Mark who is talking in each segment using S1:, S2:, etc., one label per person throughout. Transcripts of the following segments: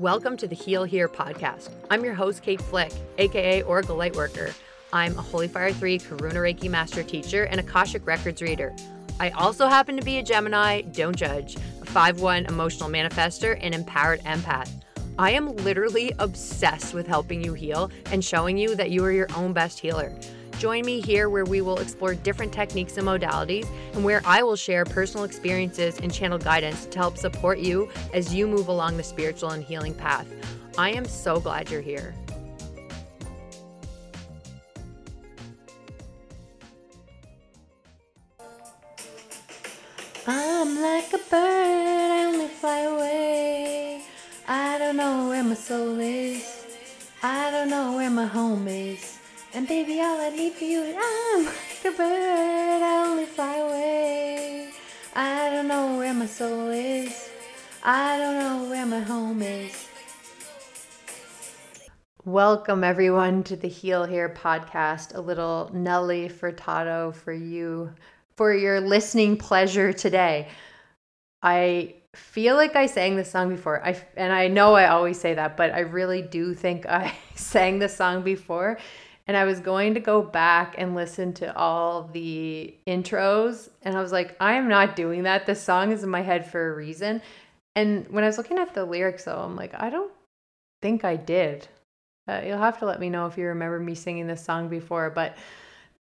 S1: Welcome to the Heal Here podcast. I'm your host, Kate Flick, aka Oracle Lightworker. I'm a Holy Fire 3 Karuna Reiki Master Teacher and Akashic Records reader. I also happen to be a Gemini, don't judge, a 5 1 emotional manifester, and empowered empath. I am literally obsessed with helping you heal and showing you that you are your own best healer. Join me here where we will explore different techniques and modalities, and where I will share personal experiences and channel guidance to help support you as you move along the spiritual and healing path. I am so glad you're here.
S2: I'm like a bird, I only fly away. I don't know where my soul is. I don't know where my home is. And baby, all I need for you is I'm like a bird, I only fly away. I don't know where my soul is. I don't know where my home is.
S1: Welcome, everyone, to the Heal Here podcast. A little Nelly Furtado for you for your listening pleasure today. I feel like I sang this song before. I and I know I always say that, but I really do think I sang the song before and I was going to go back and listen to all the intros and I was like I am not doing that. This song is in my head for a reason. And when I was looking at the lyrics though, I'm like I don't think I did. Uh, you'll have to let me know if you remember me singing this song before, but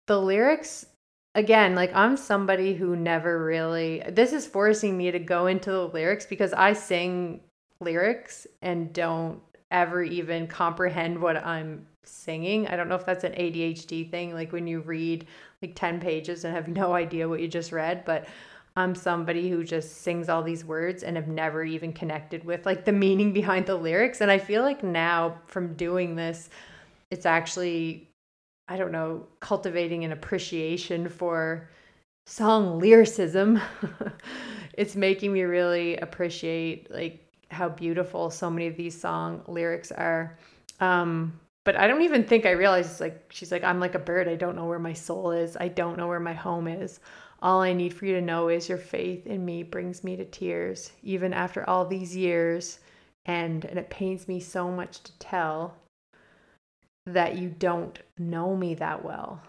S1: the lyrics again, like I'm somebody who never really this is forcing me to go into the lyrics because I sing lyrics and don't ever even comprehend what I'm singing. I don't know if that's an ADHD thing, like when you read like 10 pages and have no idea what you just read, but I'm somebody who just sings all these words and have never even connected with like the meaning behind the lyrics. And I feel like now from doing this, it's actually, I don't know, cultivating an appreciation for song lyricism. it's making me really appreciate like how beautiful so many of these song lyrics are. Um, but I don't even think I realized it's like she's like I'm like a bird. I don't know where my soul is. I don't know where my home is. All I need for you to know is your faith in me brings me to tears, even after all these years. And, and it pains me so much to tell that you don't know me that well.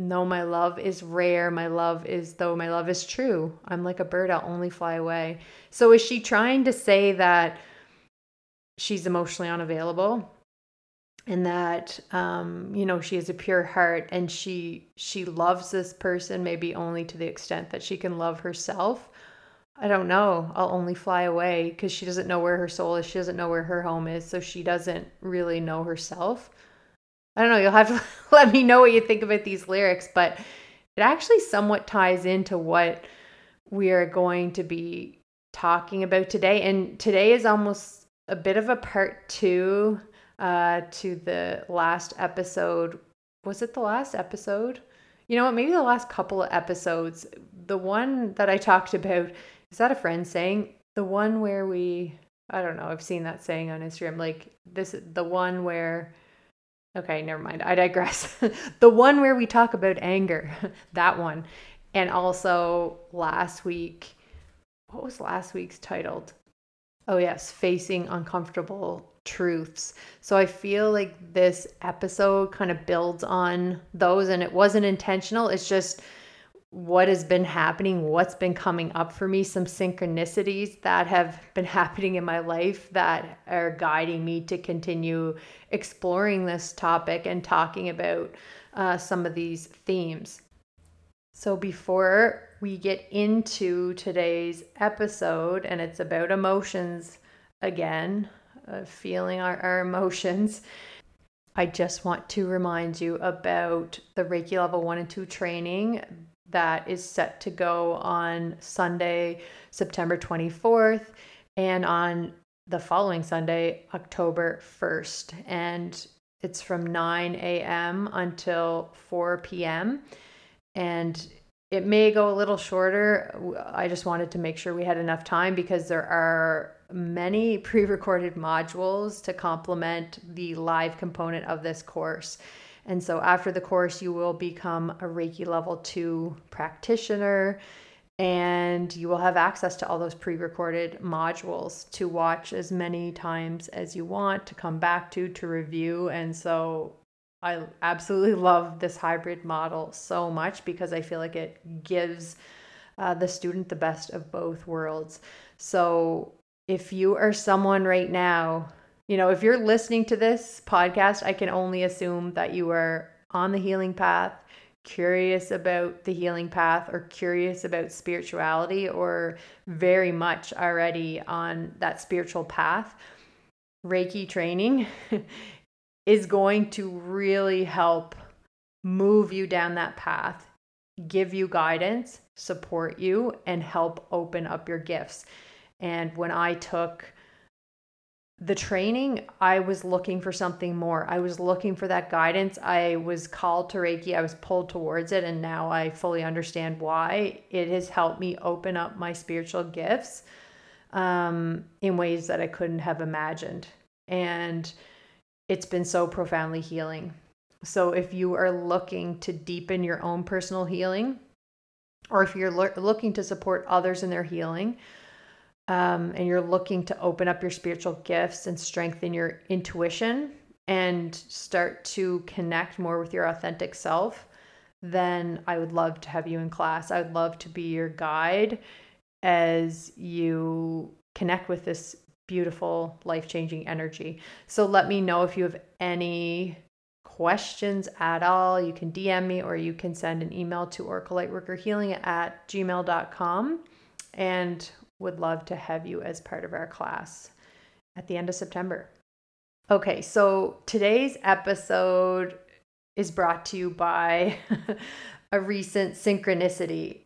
S1: And though my love is rare, my love is, though my love is true, I'm like a bird, I'll only fly away. So is she trying to say that she's emotionally unavailable? and that um, you know she has a pure heart and she she loves this person maybe only to the extent that she can love herself? I don't know. I'll only fly away because she doesn't know where her soul is. She doesn't know where her home is. So she doesn't really know herself i don't know you'll have to let me know what you think about these lyrics but it actually somewhat ties into what we are going to be talking about today and today is almost a bit of a part two uh, to the last episode. Was it the last episode? You know what? Maybe the last couple of episodes. The one that I talked about is that a friend saying the one where we. I don't know. I've seen that saying on Instagram. Like this, the one where. Okay, never mind. I digress. the one where we talk about anger, that one. And also last week, what was last week's titled? Oh, yes, facing uncomfortable truths. So I feel like this episode kind of builds on those and it wasn't intentional. It's just what has been happening, what's been coming up for me, some synchronicities that have been happening in my life that are guiding me to continue exploring this topic and talking about uh, some of these themes. So, before we get into today's episode, and it's about emotions again, uh, feeling our, our emotions. I just want to remind you about the Reiki Level 1 and 2 training that is set to go on Sunday, September 24th, and on the following Sunday, October 1st. And it's from 9 a.m. until 4 p.m. And it may go a little shorter. I just wanted to make sure we had enough time because there are many pre recorded modules to complement the live component of this course. And so after the course, you will become a Reiki level two practitioner. and you will have access to all those pre-recorded modules to watch as many times as you want to come back to to review and so i absolutely love this hybrid model so much because i feel like it gives uh, the student the best of both worlds so if you are someone right now you know if you're listening to this podcast i can only assume that you are on the healing path curious about the healing path or curious about spirituality or very much already on that spiritual path, Reiki training is going to really help move you down that path, give you guidance, support you, and help open up your gifts. And when I took the training, I was looking for something more. I was looking for that guidance. I was called to Reiki, I was pulled towards it, and now I fully understand why. It has helped me open up my spiritual gifts um, in ways that I couldn't have imagined. And it's been so profoundly healing. So, if you are looking to deepen your own personal healing, or if you're lo- looking to support others in their healing, um, and you're looking to open up your spiritual gifts and strengthen your intuition and start to connect more with your authentic self, then I would love to have you in class. I would love to be your guide as you connect with this beautiful, life changing energy. So let me know if you have any questions at all. You can DM me or you can send an email to oraclelightworkerhealing at gmail.com. And would love to have you as part of our class at the end of September. Okay, so today's episode is brought to you by a recent synchronicity.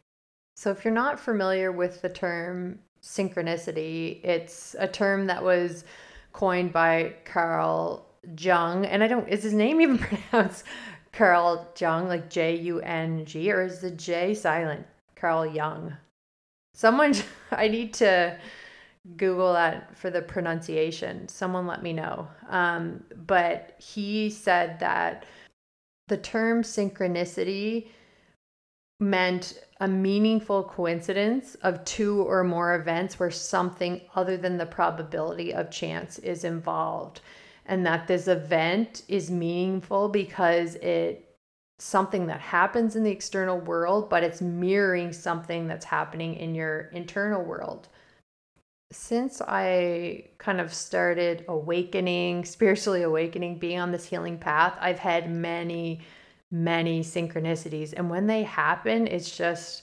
S1: So, if you're not familiar with the term synchronicity, it's a term that was coined by Carl Jung. And I don't, is his name even pronounced Carl Jung, like J U N G, or is the J silent? Carl Jung. Someone, I need to Google that for the pronunciation. Someone let me know. Um, but he said that the term synchronicity meant a meaningful coincidence of two or more events where something other than the probability of chance is involved. And that this event is meaningful because it something that happens in the external world, but it's mirroring something that's happening in your internal world. Since I kind of started awakening, spiritually awakening, being on this healing path, I've had many, many synchronicities. And when they happen, it's just,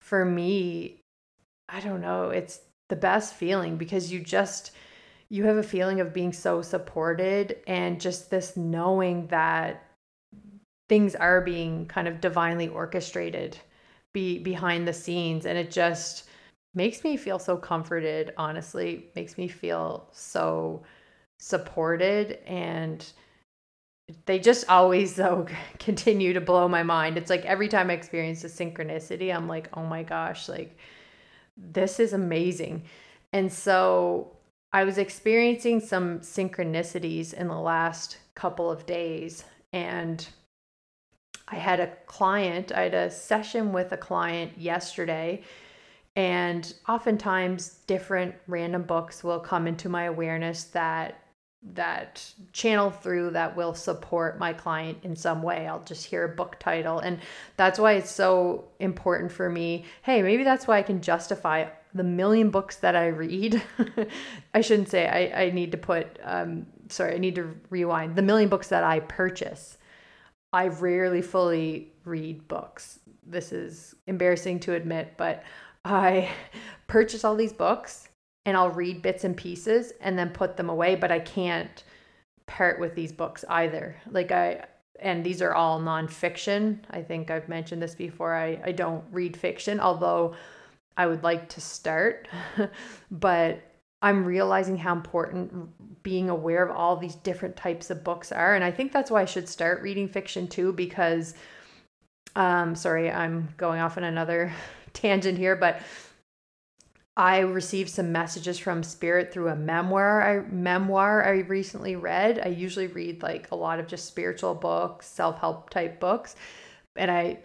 S1: for me, I don't know, it's the best feeling because you just, you have a feeling of being so supported and just this knowing that things are being kind of divinely orchestrated be behind the scenes. And it just makes me feel so comforted honestly. Makes me feel so supported. And they just always though continue to blow my mind. It's like every time i experience a synchronicity i'm like oh my gosh like this is amazing. And so i was experiencing some synchronicities in the last couple of days. And I had a client, I had a session with a client yesterday, and oftentimes different random books will come into my awareness that that channel through that will support my client in some way. I'll just hear a book title. And that's why it's so important for me. Hey, maybe that's why I can justify the million books that I read. I shouldn't say I, I need to put, um, sorry, I need to rewind the million books that I purchase I rarely fully read books. This is embarrassing to admit, but I purchase all these books and I'll read bits and pieces and then put them away, but I can't part with these books either. Like I and these are all nonfiction. I think I've mentioned this before. I, I don't read fiction, although I would like to start. but I'm realizing how important being aware of all these different types of books are. And I think that's why I should start reading fiction too, because, um, sorry, I'm going off on another tangent here, but I received some messages from Spirit through a memoir I memoir I recently read. I usually read like a lot of just spiritual books, self-help type books, and I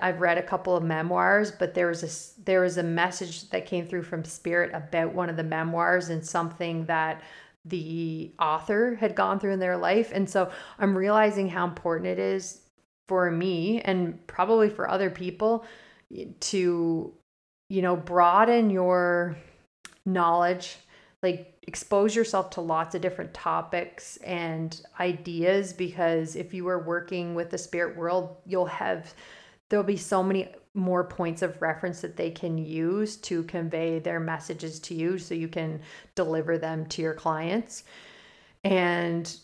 S1: I've read a couple of memoirs, but there was a there was a message that came through from spirit about one of the memoirs and something that the author had gone through in their life. And so I'm realizing how important it is for me and probably for other people eh, to you know broaden your knowledge like expose yourself to lots of different topics and ideas because if you are working with the spirit world you'll have there'll be so many more points of reference that they can use to convey their messages to you so you can deliver them to your clients. And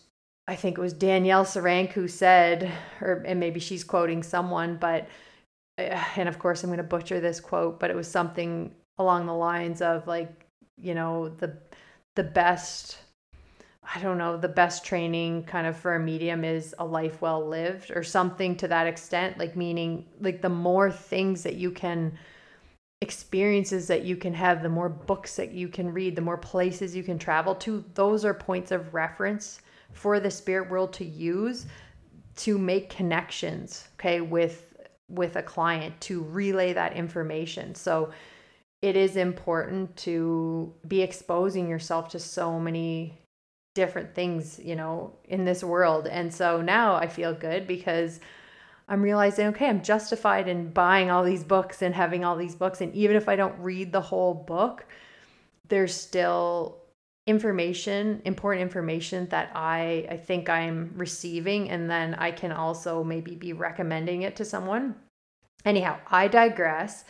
S1: i think it was danielle sarank who said or and maybe she's quoting someone but eh, and of course i'm going to butcher this quote but it was something along the lines of like you know the the best I don't know, the best training kind of for a medium is a life well lived or something to that extent, like meaning like the more things that you can experiences that you can have, the more books that you can read, the more places you can travel to, those are points of reference for the spirit world to use to make connections, okay, with with a client to relay that information. So it is important to be exposing yourself to so many different things, you know, in this world. And so now I feel good because I'm realizing, okay, I'm justified in buying all these books and having all these books. And even if I don't read the whole book, there's still information, important information that I, I think I'm receiving. And then I can also maybe be recommending it to someone. Anyhow, I digress.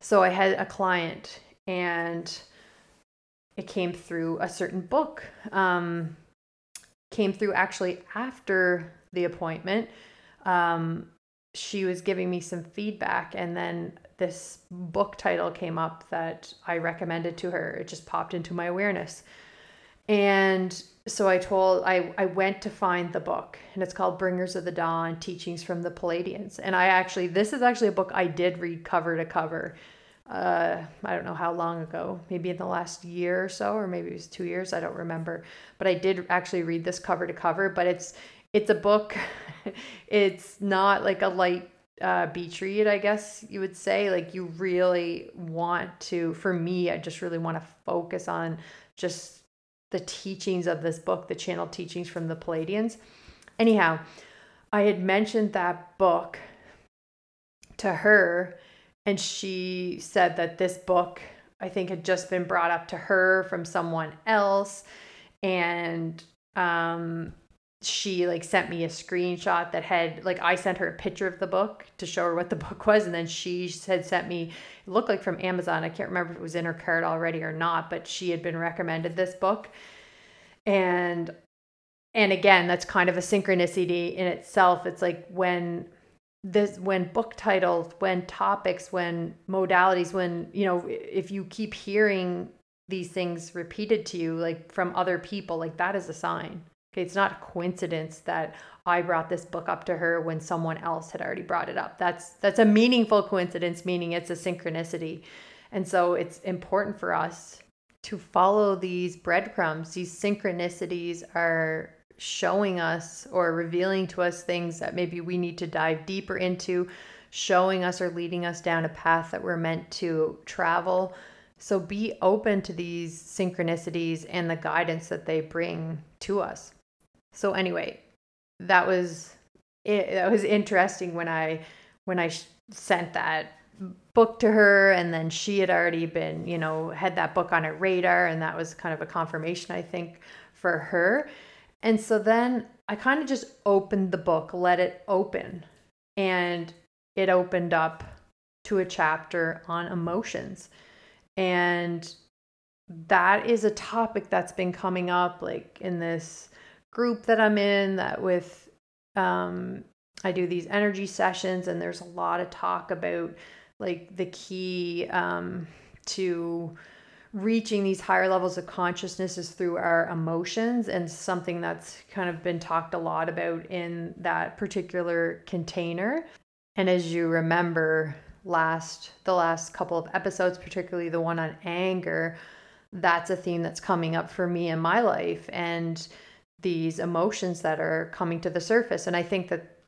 S1: So I had a client and it came through a certain book. Um, came through actually after the appointment. Um, she was giving me some feedback, and then this book title came up that I recommended to her. It just popped into my awareness. And so I told I I went to find the book and it's called Bringers of the Dawn: Teachings from the Pleiadians And I actually this is actually a book I did read cover to cover. Uh, I don't know how long ago, maybe in the last year or so, or maybe it was two years. I don't remember, but I did actually read this cover to cover. But it's it's a book. it's not like a light uh, beach read, I guess you would say. Like you really want to. For me, I just really want to focus on just the teachings of this book, the channel teachings from the Pleiadians. Anyhow, I had mentioned that book to her, and she said that this book, I think, had just been brought up to her from someone else. And um, she like sent me a screenshot that had like I sent her a picture of the book to show her what the book was and then she had sent me it looked like from Amazon I can't remember if it was in her cart already or not but she had been recommended this book. And and again that's kind of a synchronicity in itself. It's like when this when book titles when topics when modalities when you know if you keep hearing these things repeated to you like from other people like that is a sign Okay, it's not a coincidence that I brought this book up to her when someone else had already brought it up. That's that's a meaningful coincidence, meaning it's a synchronicity. And so it's important for us to follow these breadcrumbs. These synchronicities are showing us or revealing to us things that maybe we need to dive deeper into, showing us or leading us down a path that we're meant to travel. So be open to these synchronicities and the guidance that they bring to us. So anyway, that was it, that was interesting when I when I sent that book to her and then she had already been, you know, had that book on her radar and that was kind of a confirmation I think for her. And so then I kind of just opened the book, let it open. And it opened up to a chapter on emotions. And that is a topic that's been coming up like in this group that I'm in that with um I do these energy sessions and there's a lot of talk about like the key um to reaching these higher levels of consciousness is through our emotions and something that's kind of been talked a lot about in that particular container. And as you remember last the last couple of episodes, particularly the one on anger, that's a theme that's coming up for me in my life and these emotions that are coming to the surface. And I think that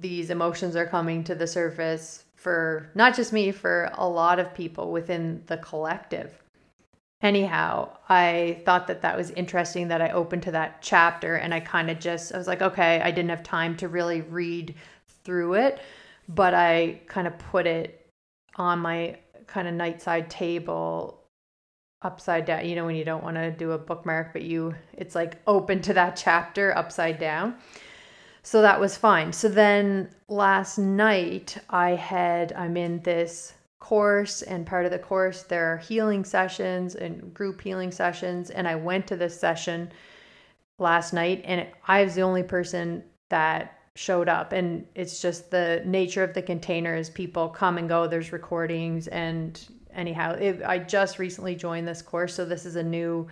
S1: these emotions are coming to the surface for not just me, for a lot of people within the collective. Anyhow, I thought that that was interesting that I opened to that chapter and I kind of just, I was like, okay, I didn't have time to really read through it, but I kind of put it on my kind of nightside table upside down you know when you don't want to do a bookmark but you it's like open to that chapter upside down. So that was fine. So then last night i had i'm in this course and part of the course there are healing sessions and group healing sessions and i went to this session last night and i was the only person that showed up. And it's just the nature of the container is people come and go there's recordings and anyhow, it, I just recently joined this course, so this is a new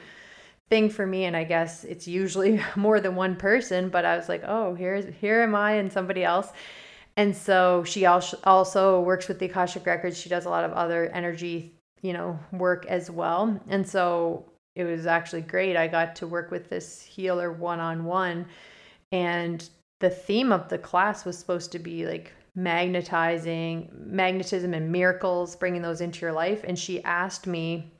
S1: thing for me and I guess it's usually more than one person, but I was like, "Oh, here's here am I and somebody else." And so she also works with the Akashic Records. She does a lot of other energy, you know, work as well. And so it was actually great. I got to work with this healer one on one. And the theme of the class was supposed to be like magnetizing, magnetism and miracles, bringing those into your life. And she asked me,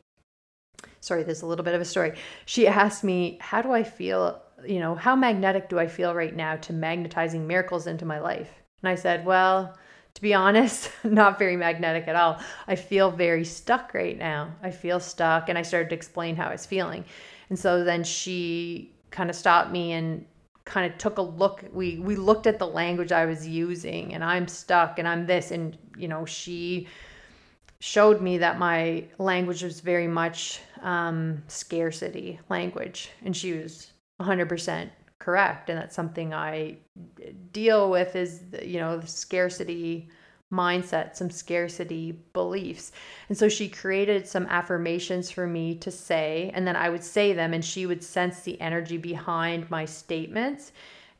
S1: sorry, there's a little bit of a story. She asked me, How do I feel? You know, how magnetic do I feel right now to magnetizing miracles into my life? And I said, Well, to be honest, not very magnetic at all. I feel very stuck right now. I feel stuck. And I started to explain how I was feeling. And so then she kind of stopped me and kind of took a look we we looked at the language I was using and I'm stuck and I'm this and you know she showed me that my language was very much um, scarcity language and she was 100% correct and that's something I deal with is you know the scarcity mindset, some scarcity beliefs. And so she created some affirmations for me to say, and then I would say them, and she would sense the energy behind my statements.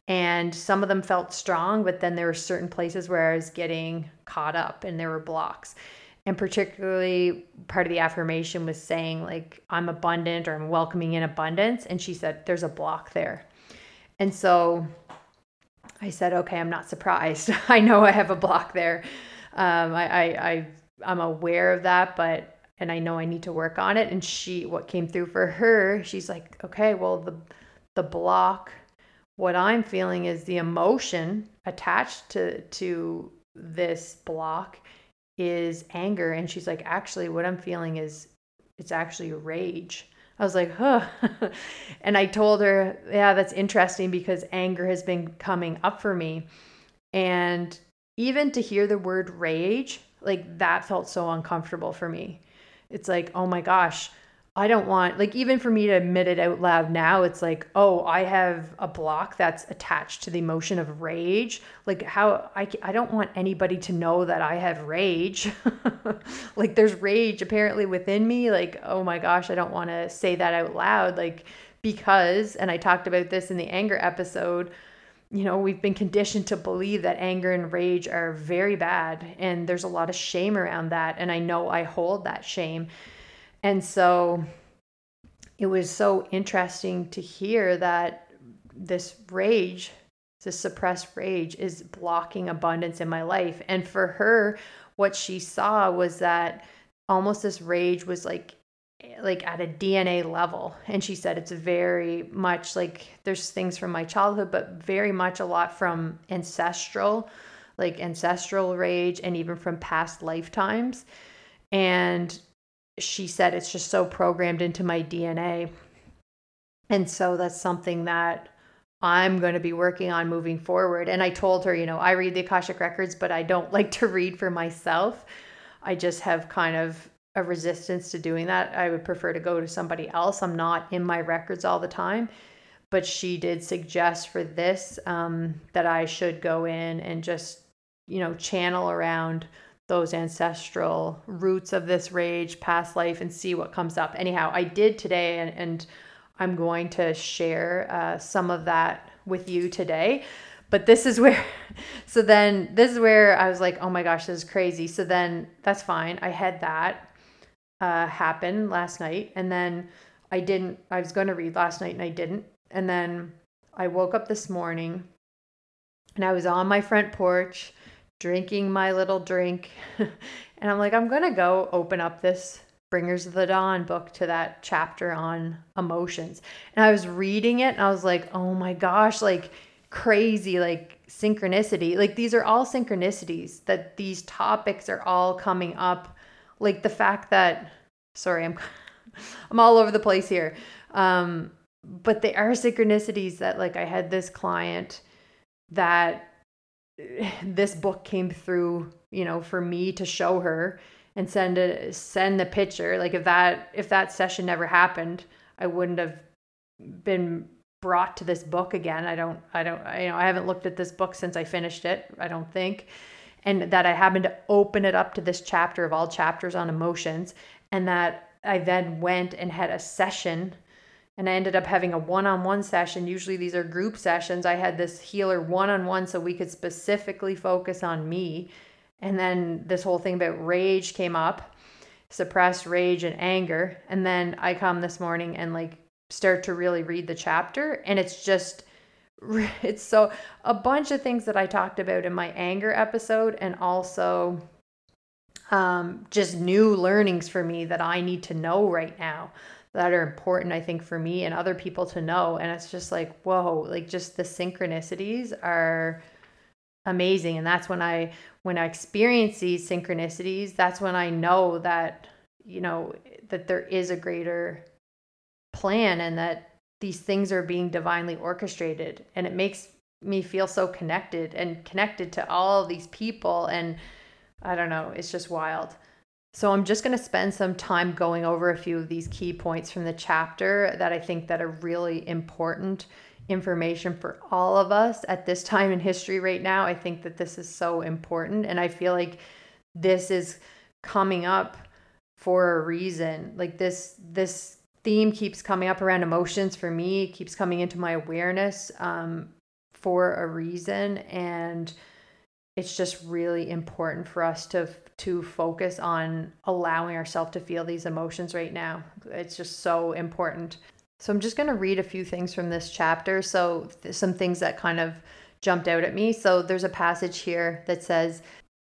S1: And some of them felt strong, but then there were certain places where I was getting caught up and there were blocks. And particularly, part of the affirmation was saying, like, I'm abundant or I'm welcoming in abundance. And she said, There's a block there. And so I said, okay, I'm not surprised. I know I have a block there. Um, I, I, I, I'm aware of that, but, and I know I need to work on it. And she, what came through for her, she's like, okay, well, the, the block, what I'm feeling is the emotion attached to, to this block is anger. And she's like, actually, what I'm feeling is, it's actually rage. I was like, huh. and I told her, yeah, that's interesting because anger has been coming up for me. And even to hear the word rage, like that felt so uncomfortable for me. It's like, oh my gosh, I don't want, like, even for me to admit it out loud now, it's like, oh, I have a block that's attached to the emotion of rage. Like, how I, I don't want anybody to know that I have rage. like, there's rage apparently within me. Like, oh my gosh, I don't want to say that out loud. Like, because, and I talked about this in the anger episode, you know, we've been conditioned to believe that anger and rage are very bad. And there's a lot of shame around that. And I know I hold that shame. And so it was so interesting to hear that this rage, this suppressed rage, is blocking abundance in my life. And for her, what she saw was that almost this rage was like like at a DNA level. And she said it's very much like there's things from my childhood, but very much a lot from ancestral, like ancestral rage and even from past lifetimes. And she said it's just so programmed into my DNA. And so that's something that I'm going to be working on moving forward. And I told her, you know, I read the Akashic Records, but I don't like to read for myself. I just have kind of a resistance to doing that. I would prefer to go to somebody else. I'm not in my records all the time. But she did suggest for this um, that I should go in and just, you know, channel around those ancestral roots of this rage, past life, and see what comes up. Anyhow, I did today, and, and I'm going to share uh, some of that with you today. But this is where, so then this is where I was like, oh my gosh, this is crazy. So then that's fine. I had that uh, happen last night, and then I didn't, I was going to read last night and I didn't. And then I woke up this morning And I was on my front porch drinking my little drink. and I'm like, I'm to go open up this Bringers of the Dawn book to that chapter on emotions. And I was reading it and I was like, oh my gosh, like crazy, like synchronicity. Like these are all synchronicities that these topics are all coming up. Like the fact that, sorry, I'm, I'm all over the place here. Um, but they are synchronicities that like I had this client that this book came through, you know, for me to show her and send a send the picture. Like if that if that session never happened i wouldn't have been brought to this book again. I don't i don't I, you know i haven't looked at this book since i finished it i don't think and that i happened to open it up to this chapter of all chapters on emotions and that i then went and had a session and I ended up having a one-on-one session. Usually these are group sessions. I had this healer one-on-one so we could specifically focus on me and then this whole thing about rage came up, suppressed rage and anger. And then I come this morning and like start to really read the chapter. And it's just, it's so a bunch of things that I talked about in my anger episode and also um, just new learnings for me that I need to know right now that are important, I think, for me and other people to know. And it's just like, whoa, like just the synchronicities are amazing. And that's when I when I experience these synchronicities, that's when I know that, you know, that there is a greater plan and that these things are being divinely orchestrated. And it makes me feel so connected and connected to all these people. And I don't know, it's just wild. So I'm just going to spend some time going over a few of these key points from the chapter that I think that are really important information for all of us at this time in history right now. I think that this is so important. And I feel like this is coming up for a reason. Like this, this theme keeps coming up around emotions for me, keeps coming into my awareness um, for a reason. And it's just really important for us to to focus on allowing ourselves to feel these emotions right now. It's just so important. So I'm just going to read a few things from this chapter. So, some things that kind of jumped out at me. So, there's a passage here that says,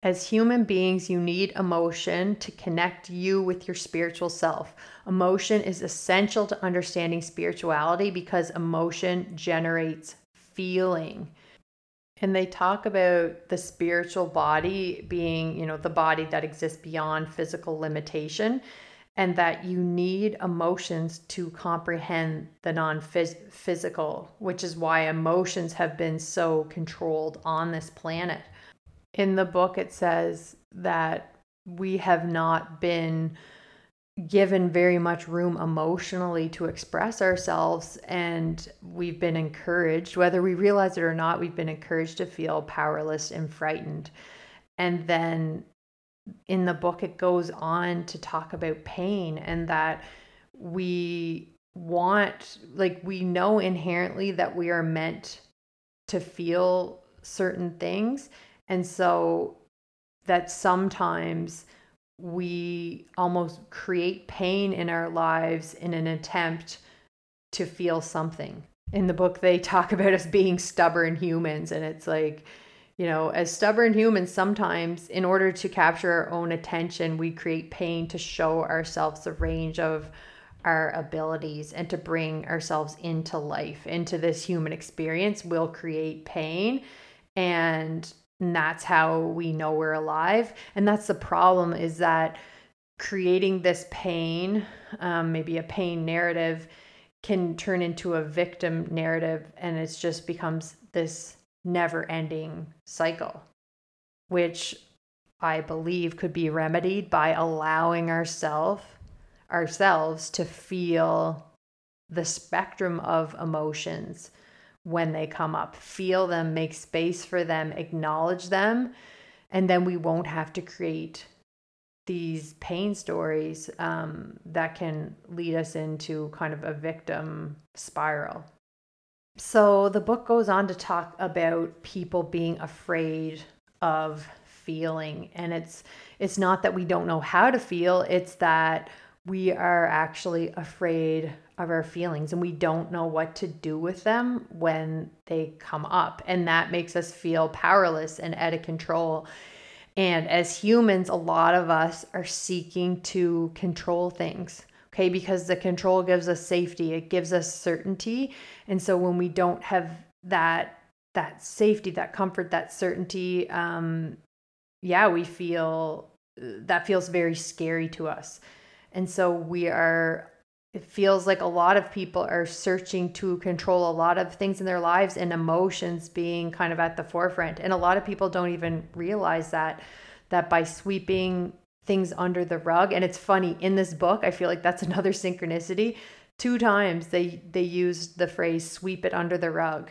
S1: as human beings, you need emotion to connect you with your spiritual self. Emotion is essential to understanding spirituality because emotion generates feeling. And they talk about the spiritual body being, you know, the body that exists beyond physical limitation and that you need emotions to comprehend the non physical, which is why emotions have been so controlled on this planet. In the book, it says that we have not been given very much room emotionally to express ourselves, and we've been encouraged, whether we realize it or not, we've been encouraged to feel powerless and frightened. And then in the book it goes on to talk about pain and that we want like we know inherently that we are meant to feel certain things and so that sometimes we almost create pain in our lives in an attempt to feel something in the book they talk about us being stubborn humans and it's like you know, as stubborn humans, sometimes in order to capture our own attention, we create pain to show ourselves the range of our abilities and to bring ourselves into life, into this human experience, will create pain. And that's how we know we're alive. And that's the problem is that creating this pain, um, maybe a pain narrative, can turn into a victim narrative. And it just becomes this never ending cycle, which I believe could be remedied by allowing ourselves ourselves to feel the spectrum of emotions when they come up. Feel them, make space for them, acknowledge them, and then we won't have to create these pain stories um, that can lead us into kind of a victim spiral. So the book goes on to talk about people being afraid of feeling and it's it's not that we don't know how to feel, it's that we are actually afraid of our feelings and we don't know what to do with them when they come up. And that makes us feel powerless and out of control. And as humans, a lot of us are seeking to control things, okay? Because the control gives us safety, it gives us certainty. And so when we don't have that that safety, that comfort, that certainty, um, yeah, we feel that feels very scary to us. And so we are it feels like a lot of people are searching to control a lot of things in their lives and emotions being kind of at the forefront. And a lot of people don't even realize that that by sweeping things under the rug and it's funny in this book i feel like that's another synchronicity two times they they used the phrase sweep it under the rug.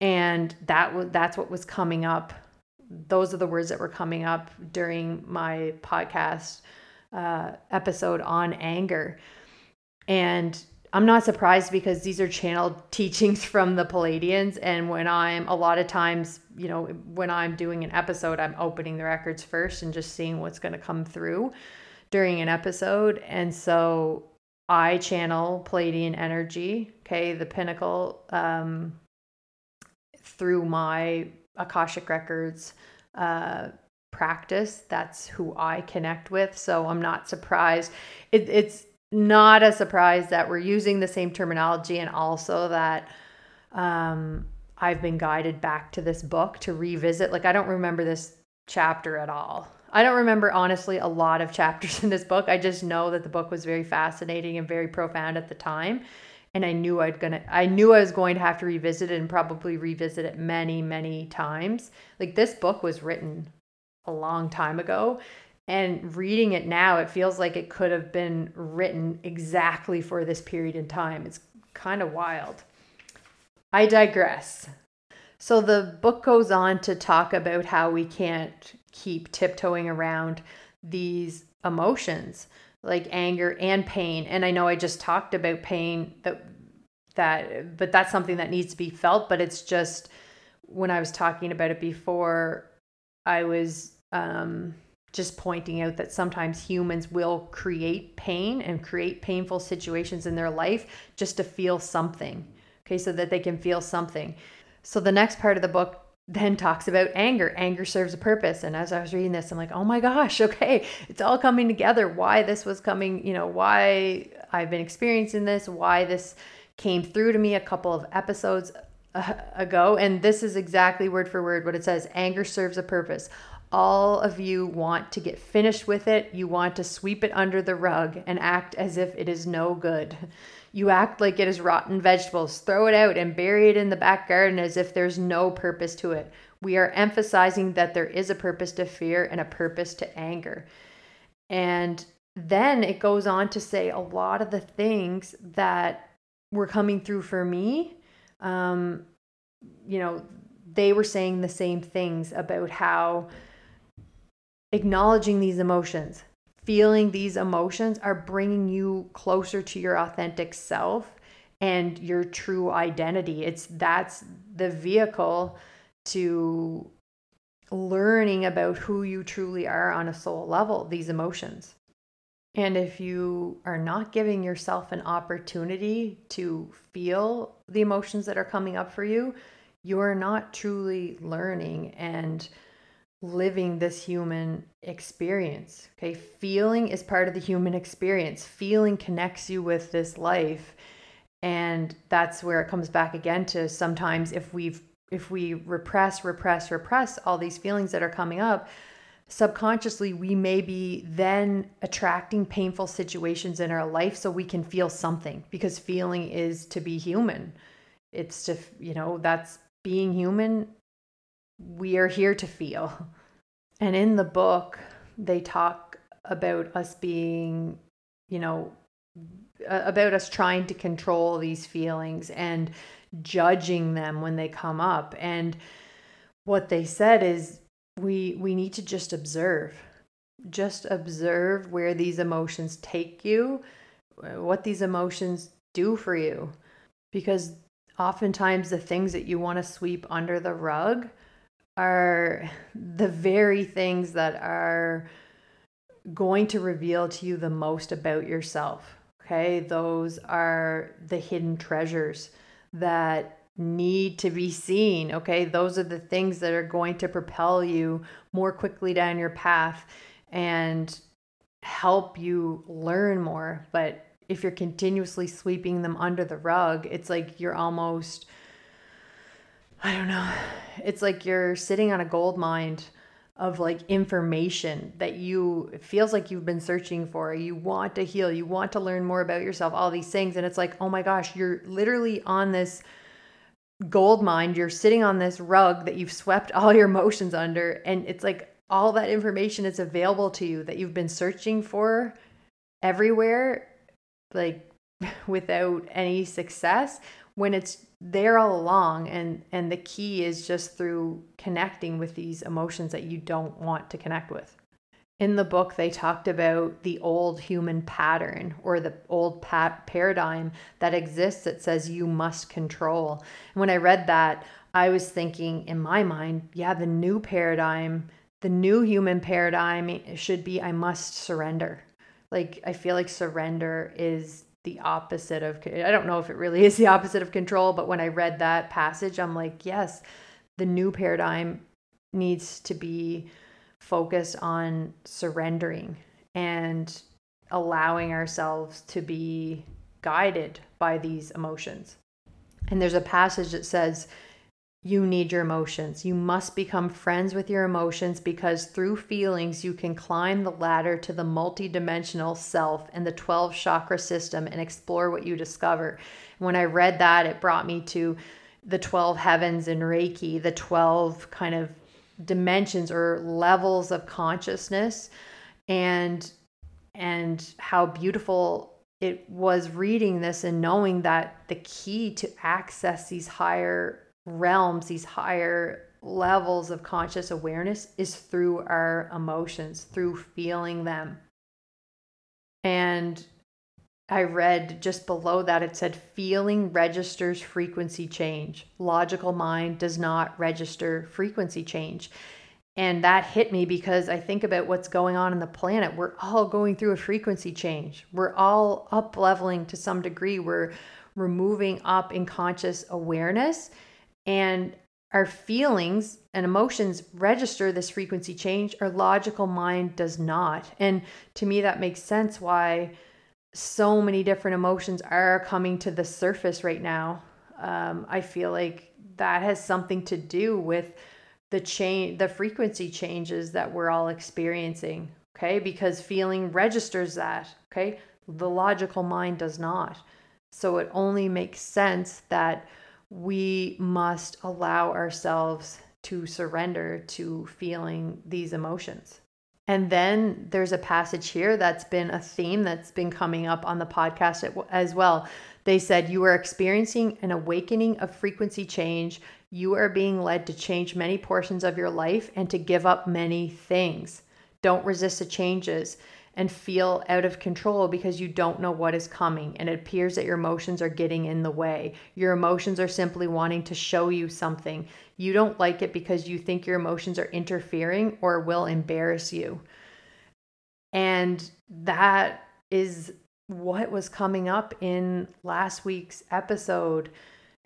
S1: And that was that's what was coming up. Those are the words that were coming up during my podcast uh, episode on anger and I'm not surprised because these are channeled teachings from the Pleiadians. And when I'm a lot of times, you know, when I'm doing an episode, I'm opening the records first and just seeing what's going to come through during an episode. And so I channel Pleiadian energy, okay, the pinnacle, um, through my Akashic Records uh, practice. That's who I connect with. So I'm not surprised. It, it's, not a surprise that we're using the same terminology and also that um, I've been guided back to this book to revisit. Like, I don't remember this chapter at all. I don't remember, honestly, a lot of chapters in this book. I just know that the book was very fascinating and very profound at the time. And I knew I'd gonna I knew I was going to have to revisit it and probably revisit it many, many times. Like this book was written a long time ago and reading it now, it feels like it could have been written exactly for this period in time. It's kind of wild. I digress. So the book goes on to talk about how we can't keep tiptoeing around these emotions like anger and pain. And I know I just talked about pain that that but that's something that needs to be felt, but it's just when I was talking about it before I was um just pointing out that sometimes humans will create pain and create painful situations in their life just to feel something. Okay, so that they can feel something. So the next part of the book then talks about anger. Anger serves a purpose. And as I was reading this, I'm like, oh my gosh, okay, it's all coming together. Why this was coming, you know, why I've been experiencing this, why this came through to me a couple of episodes uh, ago. And this is exactly word for word what it says anger serves a purpose all of you want to get finished with it. You want to sweep it under the rug and act as if it is no good. You act like it is rotten vegetables, throw it out and bury it in the back garden as if there's no purpose to it. We are emphasizing that there is a purpose to fear and a purpose to anger. And then it goes on to say a lot of the things that were coming through for me. Um, you know, they were saying the same things about how acknowledging these emotions, feeling these emotions are bringing you closer to your authentic self and your true identity. It's that's the vehicle to learning about who you truly are on a soul level, these emotions. And if you are not giving yourself an opportunity to feel the emotions that are coming up for you, you're not truly learning and living this human experience. Okay, feeling is part of the human experience. Feeling connects you with this life. And that's where it comes back again to sometimes if we've if we repress, repress, repress all these feelings that are coming up, subconsciously we may be then attracting painful situations in our life so we can feel something because feeling is to be human. It's to, you know, that's being human we are here to feel. And in the book, they talk about us being, you know, about us trying to control these feelings and judging them when they come up. And what they said is we we need to just observe. Just observe where these emotions take you, what these emotions do for you. Because oftentimes the things that you want to sweep under the rug are the very things that are going to reveal to you the most about yourself. Okay, those are the hidden treasures that need to be seen. Okay, those are the things that are going to propel you more quickly down your path and help you learn more. But if you're continuously sweeping them under the rug, it's like you're almost, I don't know, it's like you're sitting on a gold mine of like information that you it feels like you've been searching for. You want to heal. You want to learn more about yourself all these things. And it's like oh my gosh you're literally on this gold mine. You're sitting on this rug that you've swept all your emotions under. And it's like all that information is available to you that you've been searching for everywhere like without any success when it's there all along and and the key is just through connecting with these emotions that you don't want to connect with. In the book they talked about the old human pattern or the old pat- paradigm that exists that says you must control. And when i read that i was thinking in my mind yeah the new paradigm the new human paradigm should be i must surrender. Like i feel like surrender is the opposite of I don't know if it really is the opposite of control, but when I read that passage, I'm like, yes, the new paradigm needs to be focused on surrendering and allowing ourselves to be guided by these emotions. And there's a passage that says, you need your emotions. You must become friends with your emotions because through feelings, you can climb the ladder to the multidimensional self and the 12 chakra system and explore what you discover. When I read that, it brought me to the 12 heavens in Reiki, the 12 kind of dimensions or levels of consciousness and and how beautiful it was reading this and knowing that the key to access these higher realms, these higher levels of conscious awareness is through our emotions, through feeling them. And I read just below that it said feeling registers frequency change. Logical mind does not register frequency change. And that hit me because I think about what's going on in the planet. We're all going through a frequency change. We're all up leveling to some degree. We're, we're moving up in conscious awareness and our feelings and emotions register this frequency change, our logical mind does not. And to me, that makes sense why so many different emotions are coming to the surface right now. Um, I feel like that has something to do with the change, the frequency changes that we're all experiencing. Okay, because feeling registers that. Okay, the logical mind does not. So it only makes sense that we must allow ourselves to surrender to feeling these emotions. And then there's a passage here that's been a theme that's been coming up on the podcast as well. They said, You are experiencing an awakening of frequency change. You are being led to change many portions of your life and to give up many things. Don't resist the changes and feel out of control because you don't know what is coming and it appears that your emotions are getting in the way. Your emotions are simply wanting to show you something. You don't like it because you think your emotions are interfering or will embarrass you. And that is what was coming up in last week's episode.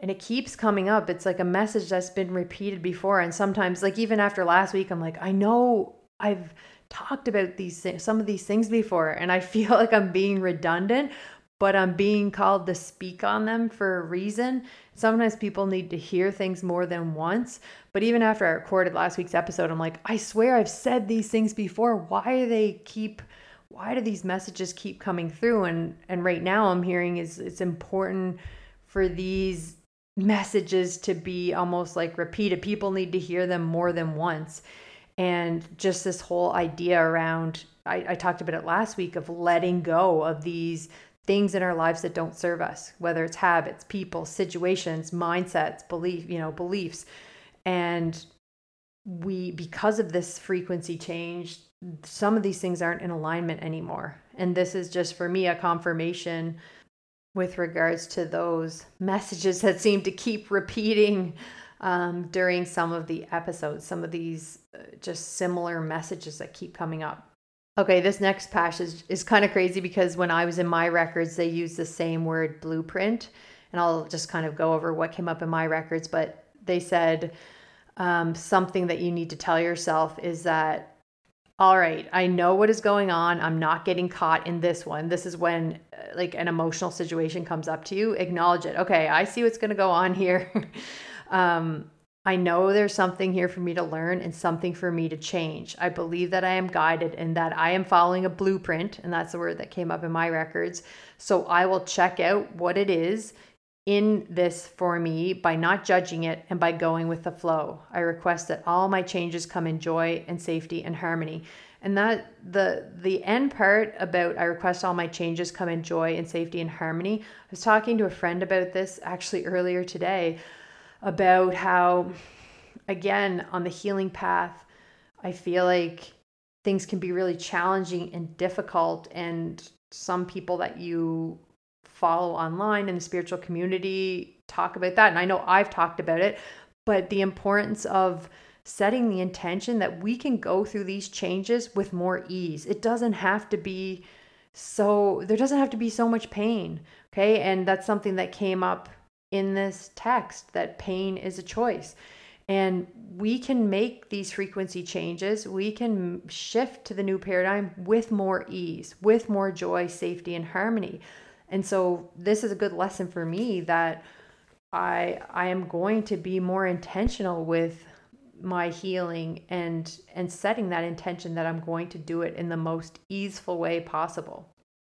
S1: And it keeps coming up. It's like a message that's been repeated before. And sometimes, like even after last week, I'm like, I know I've talked about these things, some of these things before, and I feel like I'm being redundant, but I'm being called to speak on them for a reason. Sometimes people need to hear things more than once. But even after I recorded last week's episode, I'm like, I swear I've said these things before. Why do they keep why do these messages keep coming through? And and right now I'm hearing is it's important for these messages to be almost like repeated. People need to hear them more than once and just this whole idea around I, I, talked about it last week of letting go of these things in our lives that don't serve us whether it's habits people situations mindsets belief you know beliefs. And we because of this frequency change some of these things aren't in alignment anymore. And this is just for me a confirmation with regards to those messages that seem to keep repeating um, during some of the episodes, some of these uh, just similar messages that keep coming up. Okay, this next passage is kind of crazy because when I was in my records, they used the same word blueprint. And I'll just kind of go over what came up in my records. But they said um, something that you need to tell yourself is that, all right, I know what is going on. I'm not getting caught in this one. This is when uh, like an emotional situation comes up to you. Acknowledge it. Okay, I see what's going to go on here. um, I know there's something here for me to learn and something for me to change. I believe that I am guided and that I am following a blueprint, and that's the word that came up in my records. So I will check out what it is in this for me by not judging it and by going with the flow. I request that all my changes come in joy and safety and harmony. And that the the end part about I request all my changes come in joy and safety and harmony. I was talking to a friend about this actually earlier today about how, again, on the healing path, I feel like things can be really challenging and difficult. And some people that you follow online in the spiritual community talk about that. And I know I've talked about it, but the importance of setting the intention that we can go through these changes with more ease. It doesn't have to be so, there doesn't have to be so much pain. Okay. And that's something that came up in this text that pain is a choice. And we can make these frequency changes. We can shift to the new paradigm with more ease, with more joy, safety, and harmony. And so this is a good lesson for me that I I am going to be more intentional with my healing and and setting that intention that I'm going to do it in the most easeful way possible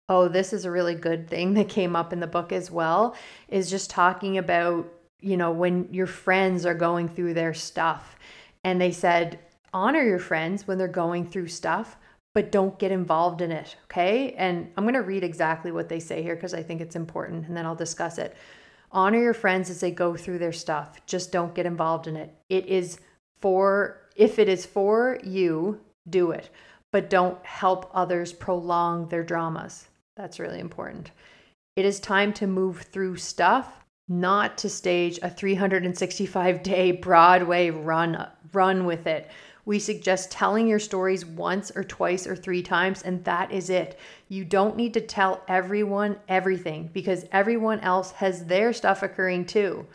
S1: oh, this is a really good thing that came up in the book as well, is just talking about, you know, when your friends are going through their stuff. And they said, honor your friends when they're going through stuff, but don't get involved in it. Okay. And I'm going to read exactly what they say here because I think it's important and then I'll discuss it. Honor your friends as they go through their stuff. Just don't get involved in it. It is for, if it is for you, do it, but don't help others prolong their dramas. That's really important. It is time to move through stuff, not to stage a 365 day Broadway run run with it. We suggest telling your stories once or twice or three times, and that is it. You don't need to tell everyone everything because everyone else has their stuff occurring too.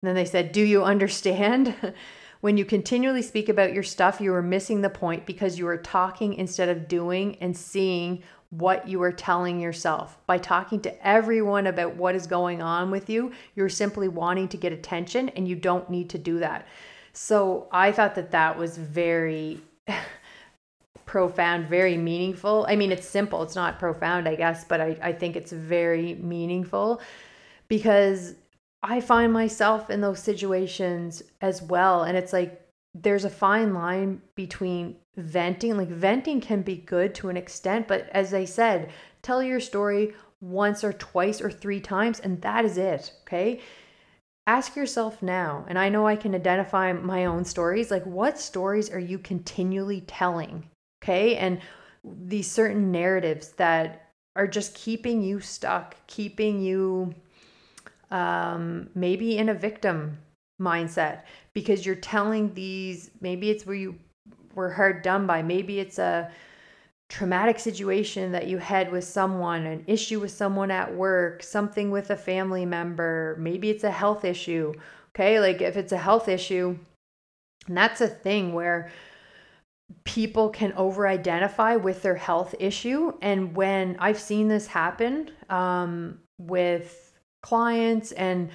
S1: And then they said, Do you understand? when you continually speak about your stuff, you are missing the point because you are talking instead of doing and seeing what you are telling yourself. By talking to everyone about what is going on with you, you're simply wanting to get attention and you don't need to do that. So I thought that that was very profound, very meaningful. I mean, it's simple, it's not profound, I guess, but I, I think it's very meaningful because I find myself in those situations as well. And it's like, there's a fine line between venting. Like venting can be good to an extent, but as I said, tell your story once or twice or three times, and that is it. Okay. Ask yourself now, and I know I can identify my own stories. Like, what stories are you continually telling? Okay. And these certain narratives that are just keeping you stuck, keeping you um, maybe in a victim mindset because you're telling these maybe it's where you were hard done by. Maybe it's a traumatic situation that you had with someone an issue with someone at work something with a family member. Maybe it's a health issue okay? Like if it's a health issue and that's a thing where people can over identify with their health issue. And when i've seen this happen um, with clients and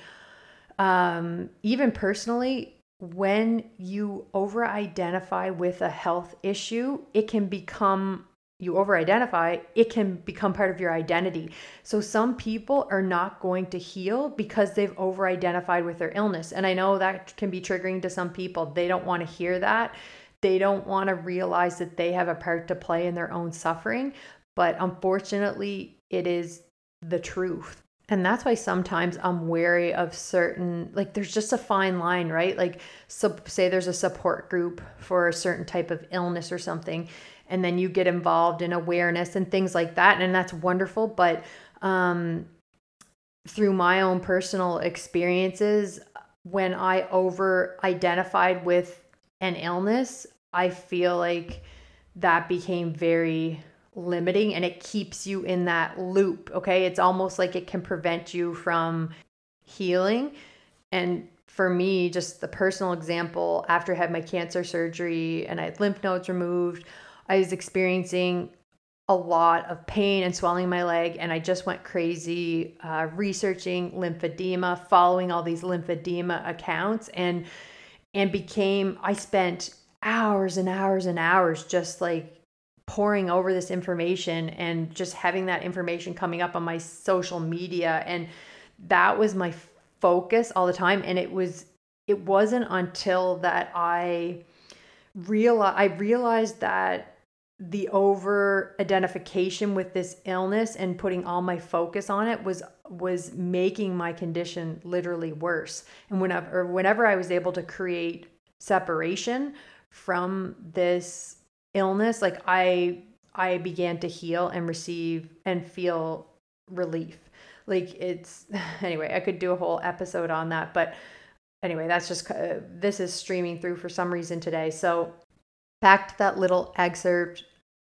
S1: um, even personally, when you over identify with a health issue, it can become you over identify, it can become part of your identity. So some people are not going to heal because they've over identified with their illness. And I know that can be triggering to some people. They don't want to hear that. They don't want to realize that they have a part to play in their own suffering. But unfortunately, it is the truth. And that's why sometimes I'm wary of certain, like, there's just a fine line, right? Like, so say there's a support group for a certain type of illness or something, and then you get involved in awareness and things like that. And that's wonderful. But um, through my own personal experiences, when I over identified with an illness, I feel like that became very limiting and it keeps you in that loop. Okay. It's almost like it can prevent you from healing. And for me, just the personal example, after I had my cancer surgery and I had lymph nodes removed, I was experiencing a lot of pain and swelling in my leg and i just went crazy uh, researching lymphedema following all these lymphedema accounts and and became i spent hours and hours and hours just like pouring over this information and just having that information coming up on my social media. And that was my focus all the time. And it was it wasn't until that i realized i realized that the over identification with this illness and putting all my focus on it was was making my condition literally worse. And whenever whenever i was able to create separation from this illness like i i began to heal and receive and feel relief like it's anyway i could do a whole episode on that but anyway that's just uh, this is streaming through for some reason today so back to that little excerpt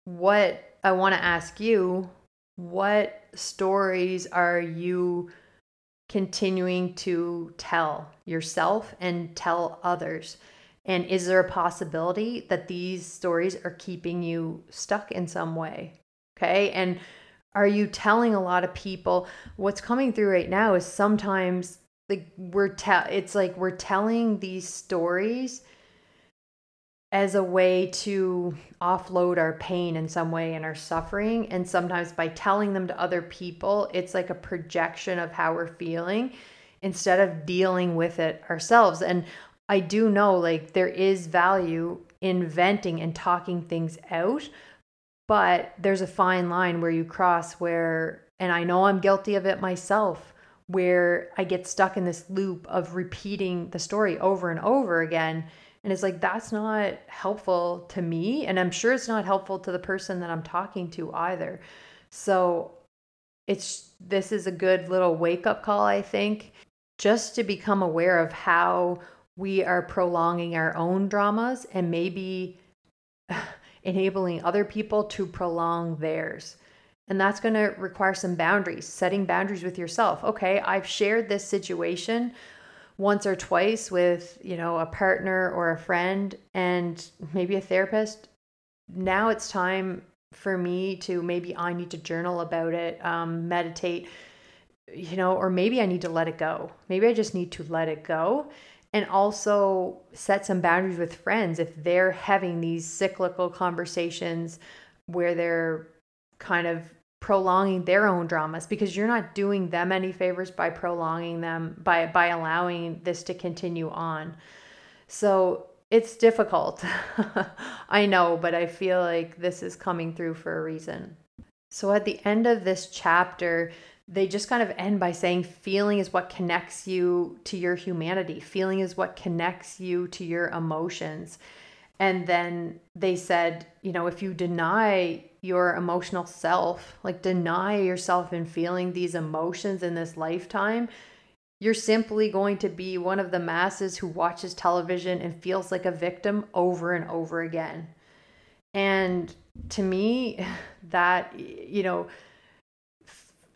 S1: what I want to ask you what stories are you continuing to tell yourself and tell others? And is there a possibility that these stories are keeping you stuck in some way? Okay. And are you telling a lot of people what's coming through right now is sometimes like we're tell it's like we're telling these stories as a way to offload our pain in some way and our suffering. And sometimes by telling them to other people, it's like a projection of how we're feeling instead of dealing with it ourselves. And I do know like there is value in venting and talking things out, but there's a fine line where you cross where, and I know I'm guilty of it myself, where I get stuck in this loop of repeating the story over and over again and it's like, that's not helpful to me. And I'm sure it's not helpful to the person that I'm talking to either. So it's, this is a good little wake up call, I think, just to become aware of how we are prolonging our own dramas and maybe enabling other people to prolong theirs. And that's going to require some boundaries, setting boundaries with yourself. Okay, I've shared this situation once or twice with, you know, a partner or a friend and maybe a therapist, now it's time for me to maybe I need to journal about it, um, meditate, you know, or maybe I need to let it go. Maybe I just need to let it go and also set some boundaries with friends if they're having these cyclical conversations where they're kind of prolonging their own dramas because you're not doing them any favors by prolonging them by by allowing this to continue on. So it's difficult. I know, but I feel like this is coming through for a reason. So at the end of this chapter, they just kind of end by saying feeling is what connects you to your humanity. Feeling is what connects you to your emotions. And then they said, you know, if you deny your emotional self, like deny yourself in feeling these emotions in this lifetime, you're simply going to be one of the masses who watches television and feels like a victim over and over again. And to me, that, you know,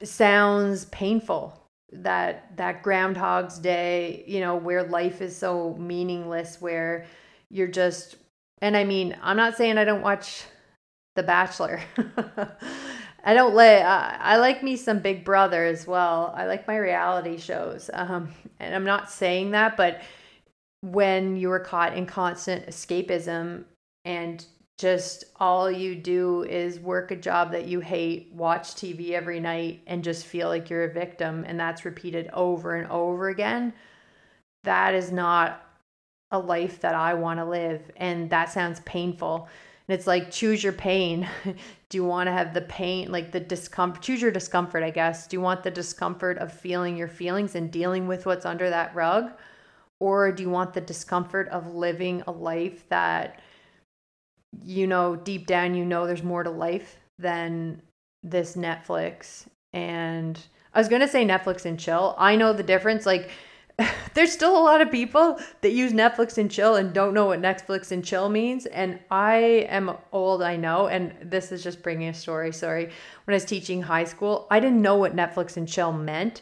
S1: sounds painful that that groundhog's day you know where life is so meaningless where you're just and I mean, I'm not saying I don't watch The Bachelor. I don't like. Uh, I like me some Big Brother as well. I like my reality shows. Um, and I'm not saying that, but when you are caught in constant escapism and just all you do is work a job that you hate, watch TV every night, and just feel like you're a victim, and that's repeated over and over again, that is not a life that I want to live. And that sounds painful. And it's like, choose your pain. Do you want to have the pain, like the discomfort? Choose your discomfort, I guess. Do you want the discomfort of feeling your feelings and dealing with what's under that rug? Or do you want the discomfort of living a life that, you know, deep down, you know, there's more to life than this Netflix? And I was going to say Netflix and chill. I know the difference. Like, there's still a lot of people that use Netflix and chill and don't know what Netflix and chill means. And I am old, I know. And this is just bringing a story. Sorry. When I was teaching high school, I didn't know what Netflix and chill meant.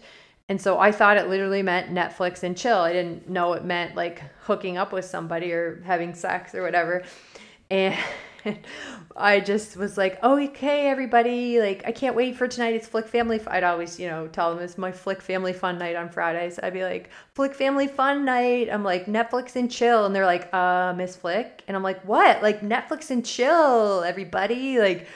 S1: And so I thought it literally meant Netflix and chill. I didn't know it meant like hooking up with somebody or having sex or whatever. And I just was like, oh, okay, everybody, like, I can't wait for tonight. It's Flick Family. I'd always, you know, tell them it's my Flick Family Fun night on Fridays. I'd be like, Flick Family Fun night. I'm like, Netflix and chill. And they're like, uh, Miss Flick. And I'm like, what? Like, Netflix and chill, everybody. Like,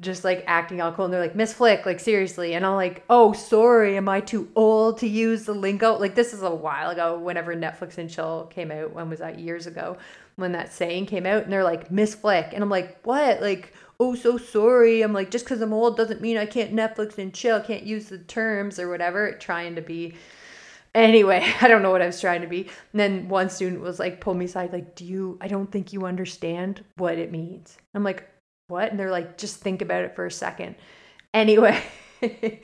S1: just like acting all cool and they're like miss flick like seriously and i'm like oh sorry am i too old to use the lingo like this is a while ago whenever netflix and chill came out when was that years ago when that saying came out and they're like miss flick and i'm like what? Like oh so sorry. I'm like just because i'm old doesn't mean i can't netflix and chill can't use the terms or whatever trying to be. Anyway i don't know what i was trying to be. And then one student was like pull me aside like do you i don't think you understand what it means. I'm like what? And they're like, just think about it for a second. Anyway,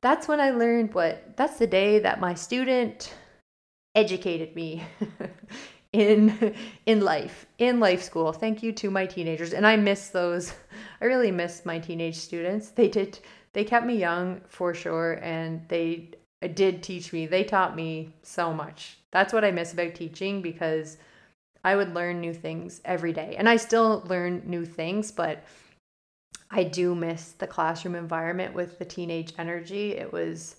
S1: that's when I learned what, that's the day that my student educated me in in life in life school thank you to my teenagers and i miss those i really miss my teenage students they did they kept me young for sure and they did teach me they taught me so much that's what i miss about teaching because I would learn new things every day. And I still learn new things, but I do miss the classroom environment with the teenage energy. It was,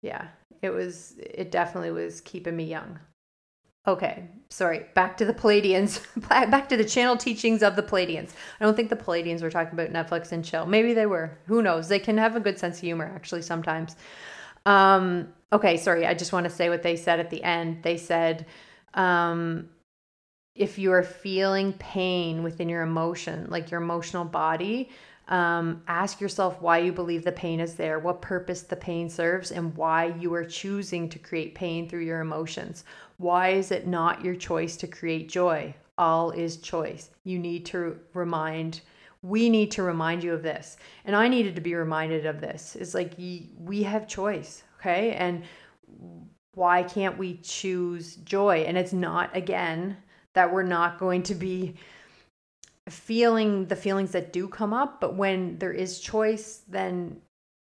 S1: yeah, it was, it definitely was keeping me young. Okay, sorry, back to the Pleiadians, back to the channel teachings of the Pleiadians. I don't think the Pleiadians were talking about Netflix and chill. Maybe they were. Who knows? They can have a good sense of humor, actually, sometimes. Um, okay, sorry, I just want to say what they said at the end. They said, um, if you are feeling pain within your emotion, like your emotional body, um, ask yourself why you believe the pain is there, what purpose the pain serves, and why you are choosing to create pain through your emotions. Why is it not your choice to create joy? All is choice. You need to remind, we need to remind you of this. And I needed to be reminded of this. It's like we have choice, okay? And why can't we choose joy? And it's not, again, that we're not going to be feeling the feelings that do come up but when there is choice then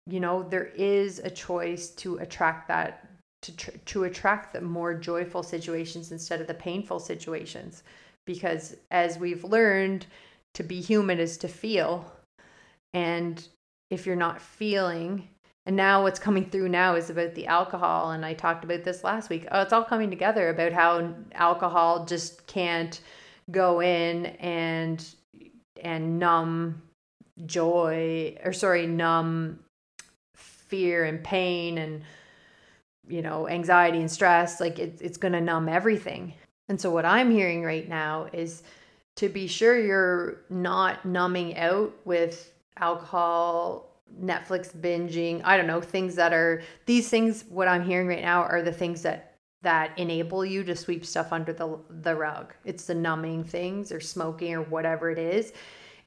S1: you know there is a choice to attract that to tr- to attract the more joyful situations instead of the painful situations because as we've learned to be human is to feel and if you're not feeling and now what's coming through now is about the alcohol. And I talked about this last week. Oh, it's all coming together about how alcohol just can't go in and and numb joy or sorry, numb fear and pain and you know, anxiety and stress. Like it, it's gonna numb everything. And so what I'm hearing right now is to be sure you're not numbing out with alcohol Netflix binging, I don't know, things that are these things what I'm hearing right now are the things that that enable you to sweep stuff under the the rug. It's the numbing things or smoking or whatever it is.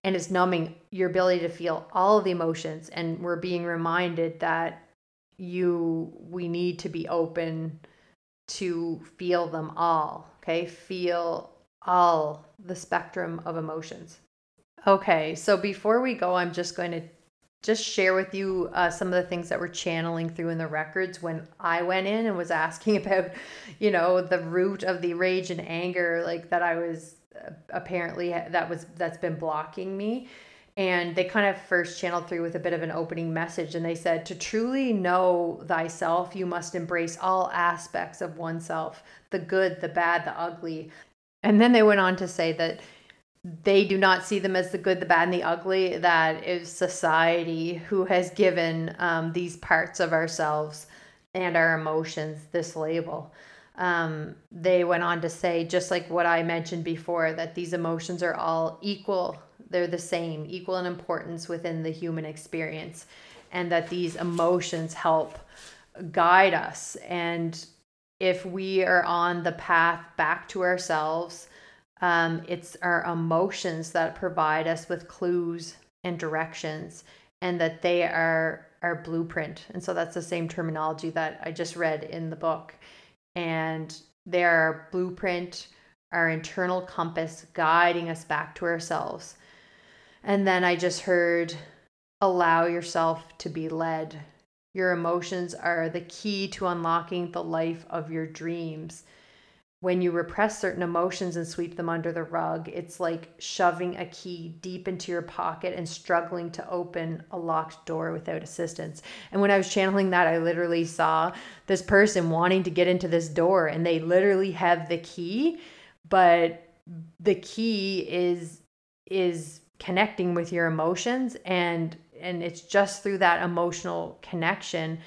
S1: And it's numbing your ability to feel all of the emotions and we're being reminded that you we need to be open to feel them all, okay? Feel all the spectrum of emotions. Okay, so before we go, I'm just going to just share with you uh, some of the things that we're channeling through in the records when I went in and was asking about, you know, the root of the rage and anger, like that I was uh, apparently that was that's been blocking me. And they kind of first channeled through with a bit of an opening message. And they said, To truly know thyself, you must embrace all aspects of oneself the good, the bad, the ugly. And then they went on to say that they do not see them as the good, the bad, and the ugly. That is society who has given um, these parts of ourselves and our emotions this label. Um, they went on to say, just like what I mentioned before, that these emotions are all equal, they're the same, equal in importance within the human experience, and that these emotions help guide us. And if we are on the path back to ourselves, um, it's our emotions that provide us with clues and directions, and that they are our blueprint. And so that's the same terminology that I just read in the book. and they're blueprint, our internal compass guiding us back to ourselves. And then I just heard allow yourself to be led. Your emotions are the key to unlocking the life of your dreams when you repress certain emotions and sweep them under the rug, it's like shoving a key deep into your pocket and struggling to open a locked door without assistance. And when I was channeling that, I literally saw this person wanting to get into this door and they literally have the key, but the key is is connecting with your emotions and and it's just through that emotional connection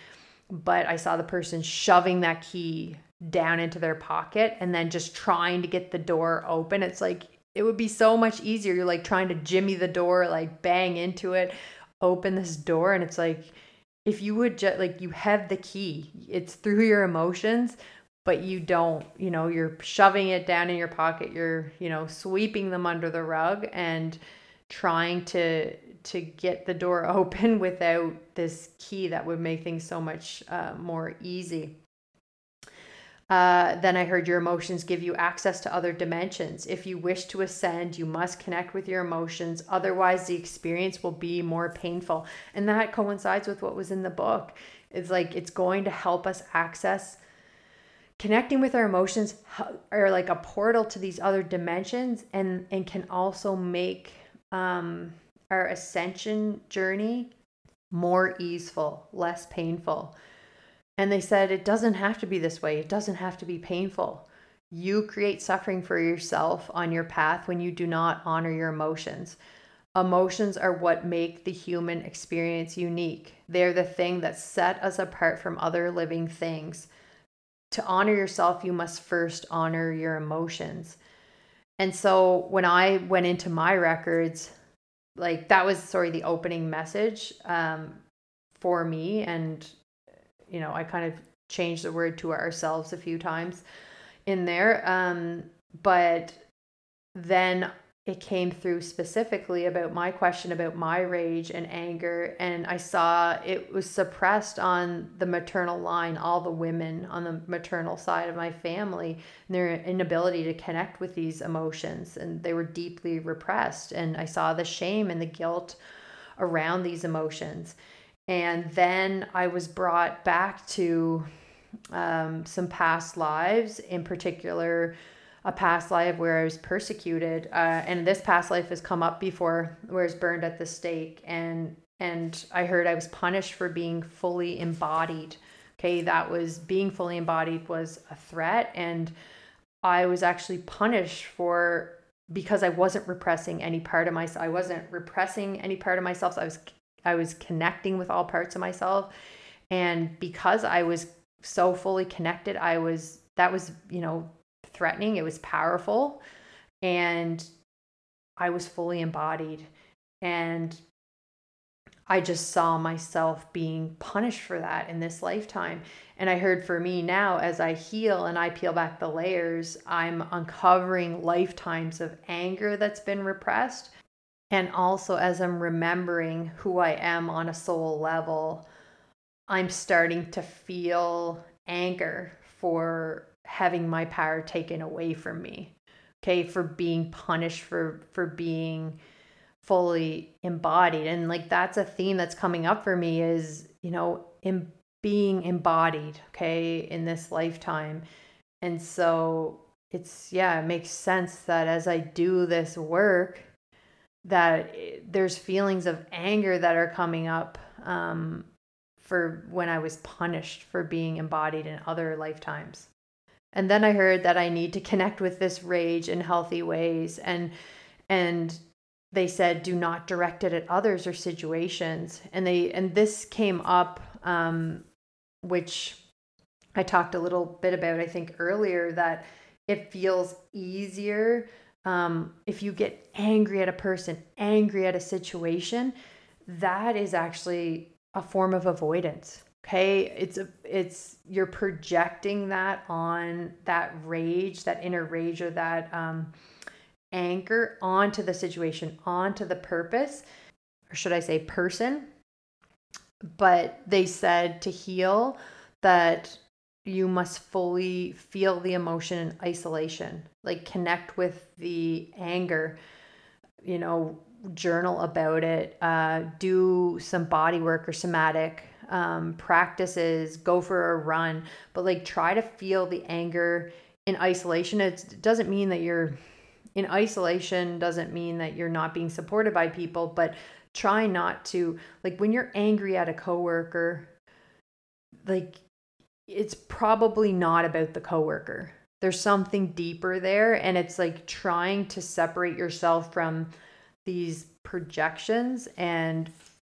S1: but I saw the person shoving that key down into their pocket and then just trying to get the door open. It's like it would be so much easier. You're like trying to jimmy the door, like bang into it, open this door. And it's like, if you would just like, you have the key, it's through your emotions, but you don't, you know, you're shoving it down in your pocket, you're, you know, sweeping them under the rug and trying to to get the door open without this key that would make things so much uh, more easy uh, then I heard your emotions give you access to other dimensions. If you wish to ascend, you must connect with your emotions. Otherwise, the experience will be more painful. And that coincides with what was in the book. It's like it's going to help us access connecting with our emotions are like a portal to these other dimensions and and can also make um our ascension journey more easeful less painful and they said, it doesn't have to be this way. It doesn't have to be painful. You create suffering for yourself on your path when you do not honor your emotions. Emotions are what make the human experience unique. They're the thing that set us apart from other living things. To honor yourself, you must first honor your emotions. And so when I went into my records, like that was sorry the opening message um, for me. And you know, I kind of changed the word to ourselves a few times in there. Um, but then it came through specifically about my question about my rage and anger and i saw it was suppressed on the maternal line all the women on the maternal side of my family their inability to connect with these emotions and they were deeply repressed and i saw the shame and the guilt around these emotions. And then I was brought back to um, some past lives, in particular, a past life where I was persecuted. Uh, and this past life has come up before, where I was burned at the stake. And and I heard I was punished for being fully embodied. Okay, that was being fully embodied was a threat, and I was actually punished for because I wasn't repressing any part of myself. I wasn't repressing any part of myself. So I was I was connecting with all parts of myself. And because I was so fully connected, I was, that was, you know, threatening. It was powerful. And I was fully embodied. And I just saw myself being punished for that in this lifetime. And I heard for me now, as I heal and I peel back the layers, I'm uncovering lifetimes of anger that's been repressed and also, as I'm remembering who I am on a soul level, I'm starting to feel anger for having my power taken away from me. Okay, for being punished for for being fully embodied. And like that's a theme that's coming up for me is, you know, in being embodied, okay, in this lifetime. And so it's yeah, it makes sense that as I do this work, that there's feelings of anger that are coming up um, for when I was punished for being embodied in other lifetimes. And then I heard that I need to connect with this rage in healthy ways and and they said do not direct it at others or situations and they and this came up um, which I talked a little bit about I think earlier that it feels easier um, if you get angry at a person, angry at a situation, that is actually a form of avoidance. Okay, it's a it's you're projecting that on that rage, that inner rage, or that um, anger onto the situation, onto the purpose, or should I say person. But they said to heal that you must fully feel the emotion in isolation, like connect with the anger, you know, journal about it, uh, do some body work or somatic um, practices, go for a run, but like try to feel the anger in isolation. It doesn't mean that you're in isolation, doesn't mean that you're not being supported by people, but try not to, like, when you're angry at a coworker, like, it's probably not about the coworker. There's something deeper there, and it's like trying to separate yourself from these projections and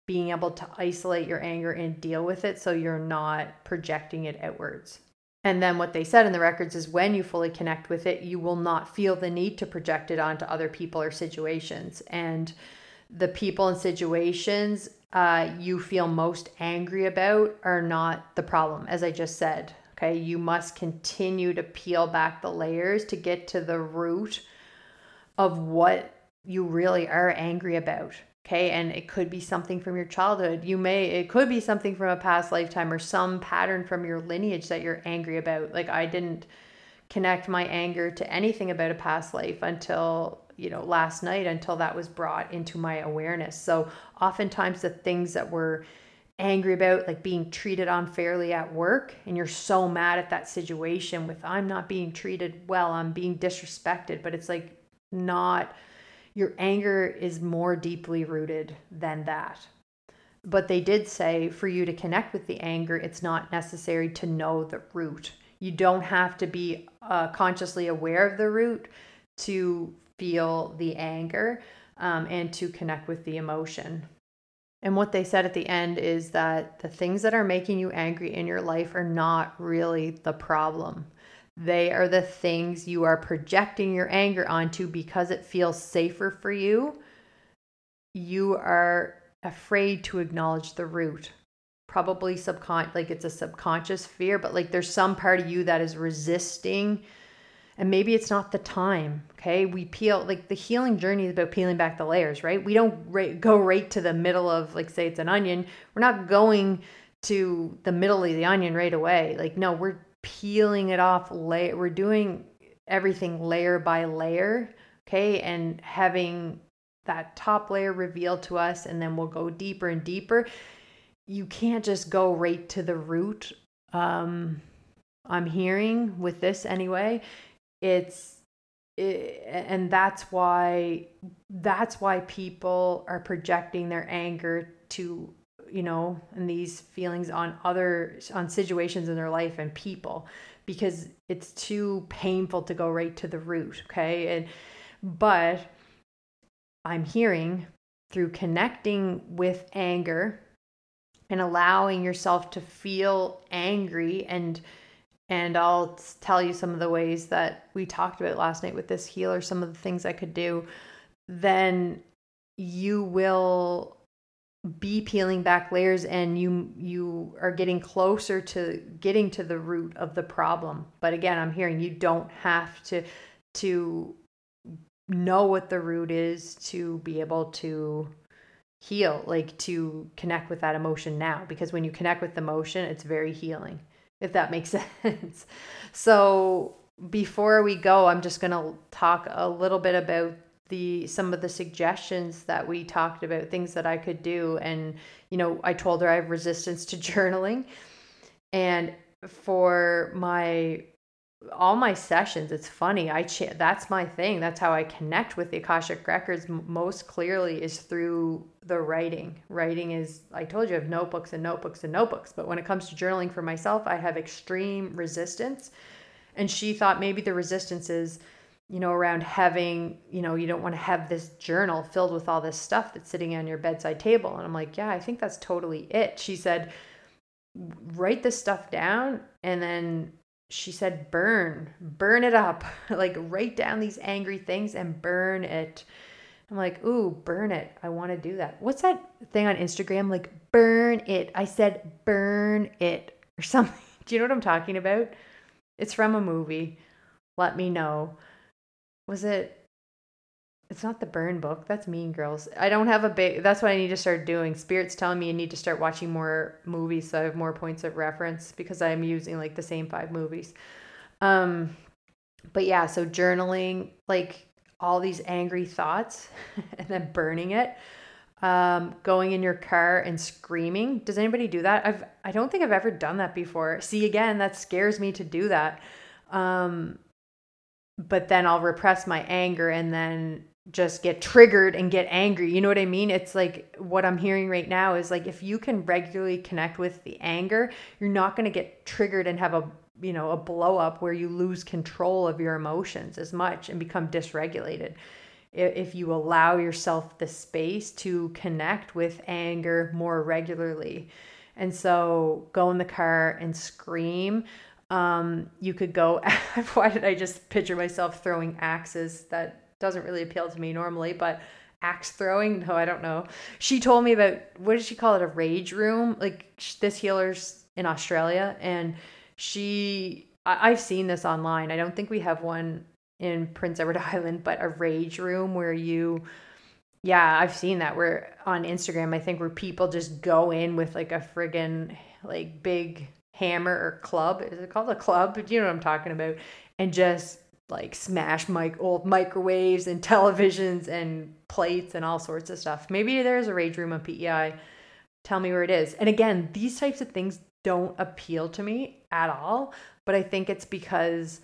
S1: being able to isolate your anger and deal with it so you're not projecting it outwards. And then what they said in the records is when you fully connect with it, you will not feel the need to project it onto other people or situations. And the people and situations uh, you feel most angry about are not the problem, as I just said. Okay, you must continue to peel back the layers to get to the root of what you really are angry about. Okay, and it could be something from your childhood. You may, it could be something from a past lifetime or some pattern from your lineage that you're angry about. Like, I didn't connect my anger to anything about a past life until, you know, last night, until that was brought into my awareness. So, oftentimes, the things that we're angry about, like being treated unfairly at work, and you're so mad at that situation with, I'm not being treated well, I'm being disrespected, but it's like not your anger is more deeply rooted than that. But they did say for you to connect with the anger, it's not necessary to know the root. You don't have to be uh, consciously aware of the root to feel the anger um, and to connect with the emotion. And what they said at the end is that the things that are making you angry in your life are not really the problem. They are the things you are projecting your anger onto because it feels safer for you. You are afraid to acknowledge the root. Probably subcon like it's a subconscious fear, but like there's some part of you that is resisting and maybe it's not the time okay we peel like the healing journey is about peeling back the layers right we don't right, go right to the middle of like say it's an onion we're not going to the middle of the onion right away like no we're peeling it off layer we're doing everything layer by layer okay? And having that top layer revealed to us and then we'll go deeper and deeper. You can't just go right to the root um i'm hearing with this anyway. It's it, and that's why that's why people are projecting their anger to you know, and these feelings on other on situations in their life and people because it's too painful to go right to the root, okay? And but I'm hearing through connecting with anger and allowing yourself to feel angry and and I'll tell you some of the ways that we talked about last night with this healer, some of the things I could do, then you will be peeling back layers and you you are getting closer to getting to the root of the problem. But again i'm hearing you don't have to to know what the root is to be able to heal like to connect with that emotion now because when you connect with the emotion it's very healing if that makes sense. So before we go i'm just going to talk a little bit about the some of the suggestions that we talked about things that i could do. And you know i told her i have resistance to journaling. And for my all my sessions it's funny i ch- that's my thing. That's how i connect with the akashic records most clearly is through the writing. Writing is i told you i have notebooks and notebooks and notebooks. But when it comes to journaling for myself i have extreme resistance. And she thought maybe the resistance is you know, around having, you know, you don't want to have this journal filled with all this stuff that's sitting on your bedside table. And I'm like, yeah, I think that's totally it. She said, write this stuff down and then she said, burn, burn it up. like, write down these angry things and burn it. I'm like, ooh, burn it. I want to do that. What's that thing on Instagram? Like, burn it. I said, burn it or something. Do you know what I'm talking about? It's from a movie. Let me know was it it's not the burn book that's mean girls. I don't have a big that's what i need to start doing. Spirit's telling me i need to start watching more movies so i have more points of reference because i'm using like the same five movies. Um but yeah so journaling like all these angry thoughts and then burning it. Um going in your car and screaming. Does anybody do that? I've i don't think i've ever done that before. See again that scares me to do that. Um but then I'll repress my anger and then just get triggered and get angry. You know what I mean? It's like what I'm hearing right now is like if you can regularly connect with the anger, you're not going to get triggered and have a, you know, a blow up where you lose control of your emotions as much and become dysregulated. If you allow yourself the space to connect with anger more regularly. And so go in the car and scream. Um, you could go, why did I just picture myself throwing axes? That doesn't really appeal to me normally, but axe throwing, no, I don't know. She told me about what did she call it? A rage room. Like this healer's in Australia, and she, I, I've seen this online. I don't think we have one in Prince Edward Island, but a rage room where you yeah, I've seen that where on Instagram, I think where people just go in with like a friggin' like big hammer or club. Is it called a club? You know what I'm talking about? And just like smash mic old microwaves and televisions and plates and all sorts of stuff. Maybe there's a rage room on PEI. Tell me where it is. And again, these types of things don't appeal to me at all, but I think it's because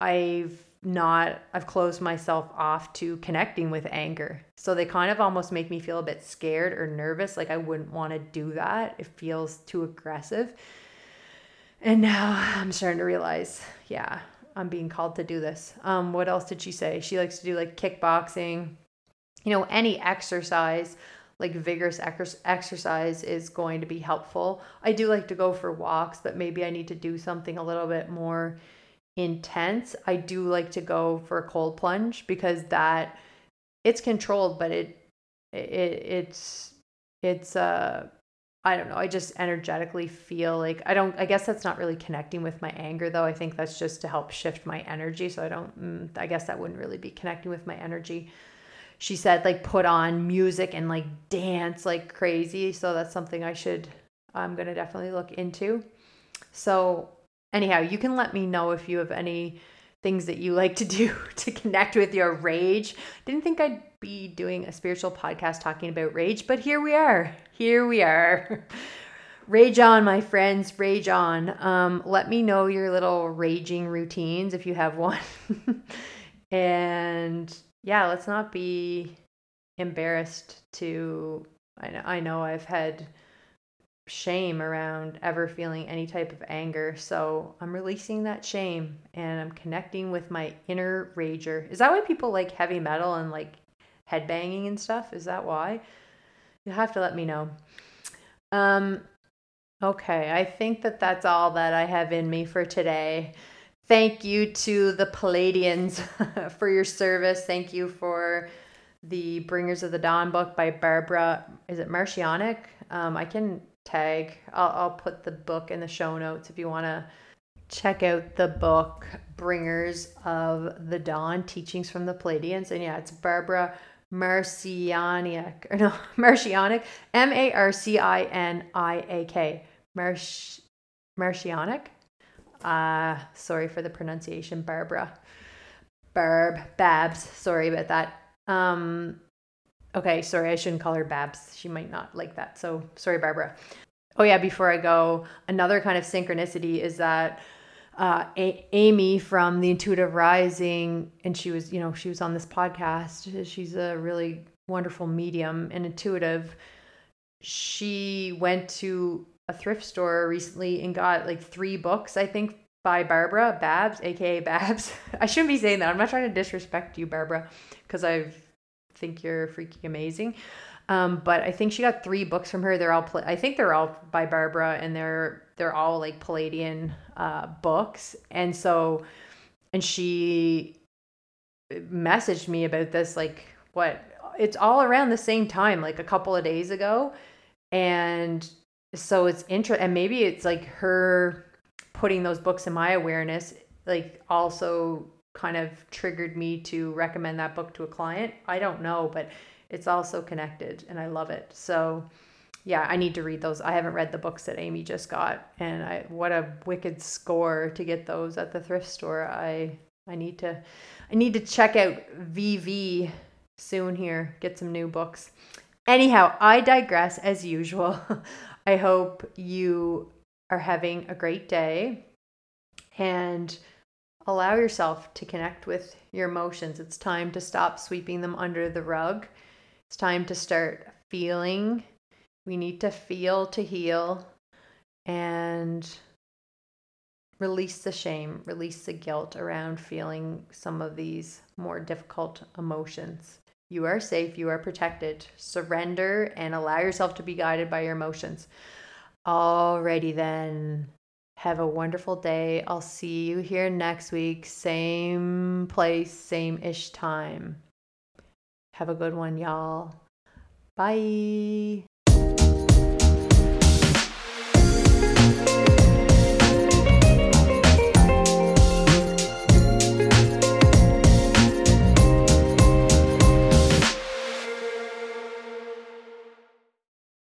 S1: I've not I've closed myself off to connecting with anger. So they kind of almost make me feel a bit scared or nervous like I wouldn't want to do that. It feels too aggressive. And now I'm starting to realize, yeah, I'm being called to do this. Um, what else did she say? She likes to do like kickboxing, you know, any exercise, like vigorous ex- exercise is going to be helpful. I do like to go for walks, but maybe I need to do something a little bit more intense. I do like to go for a cold plunge because that it's controlled, but it it it's it's uh I don't know. I just energetically feel like I don't, I guess that's not really connecting with my anger though. I think that's just to help shift my energy. So I don't, mm, I guess that wouldn't really be connecting with my energy. She said like put on music and like dance like crazy. So that's something I should, I'm to definitely look into. So, anyhow, you can let me know if you have any things that you like to do to connect with your rage. Didn't think I'd be doing a spiritual podcast talking about rage, but here we are. Here we are. Rage on, my friends, rage on. Um, let me know your little raging routines if you have one. and yeah, let's not be embarrassed to. I know, I know I've had shame around ever feeling any type of anger. So I'm releasing that shame and I'm connecting with my inner rager. Is that why people like heavy metal and like headbanging and stuff? Is that why? You'll have to let me know. Um, okay, I think that that's all that I have in me for today. Thank you to the Pleiadians for your service. Thank you for the Bringers of the Dawn book by Barbara. Is it Marcionic? Um, I can tag. I'll, I'll put the book in the show notes if you want to check out the book Bringers of the Dawn Teachings from the Pleiadians. And yeah, it's Barbara Marcianiak, or no, Marcianiak, M A R C I N I A K. Marcianiak. Uh, sorry for the pronunciation, Barbara. Barb, Babs, sorry about that. Um, Okay, sorry, I shouldn't call her Babs. She might not like that. So sorry, Barbara. Oh, yeah, before I go, another kind of synchronicity is that uh, a- Amy from the Intuitive Rising, and she was, you know, she was on this podcast. She's a really wonderful medium and intuitive. She went to a thrift store recently and got like three books, I think, by Barbara Babs, aka Babs. I shouldn't be saying that. I'm not trying to disrespect you, Barbara, because I've think you're freaking amazing. Um, but I think she got three books from her. They're all, I think they're all by Barbara, and they're they're all like Pleiadian uh, books. And so, and she messaged me about this like what it's all around the same time, like a couple of days ago, and so it's interesting. And maybe it's like her putting those books in my awareness, like also kind of triggered me to recommend that book to a client. I don't know, but it's also connected and I love it. So, yeah, I need to read those. I haven't read the books that Amy just got, and I what a wicked score to get those at the thrift store. I I need to I need to check out VV soon here, get some new books. Anyhow, I digress as usual. I hope you are having a great day and allow yourself to connect with your emotions. It's time to stop sweeping them under the rug. It's time to start feeling we need to feel to heal and release the shame, release the guilt around feeling some of these more difficult emotions. You are safe, you are protected. Surrender and allow yourself to be guided by your emotions. Alrighty then. Have a wonderful day. I'll see you here next week. Same place, same ish time. Have a good one, y'all. Bye.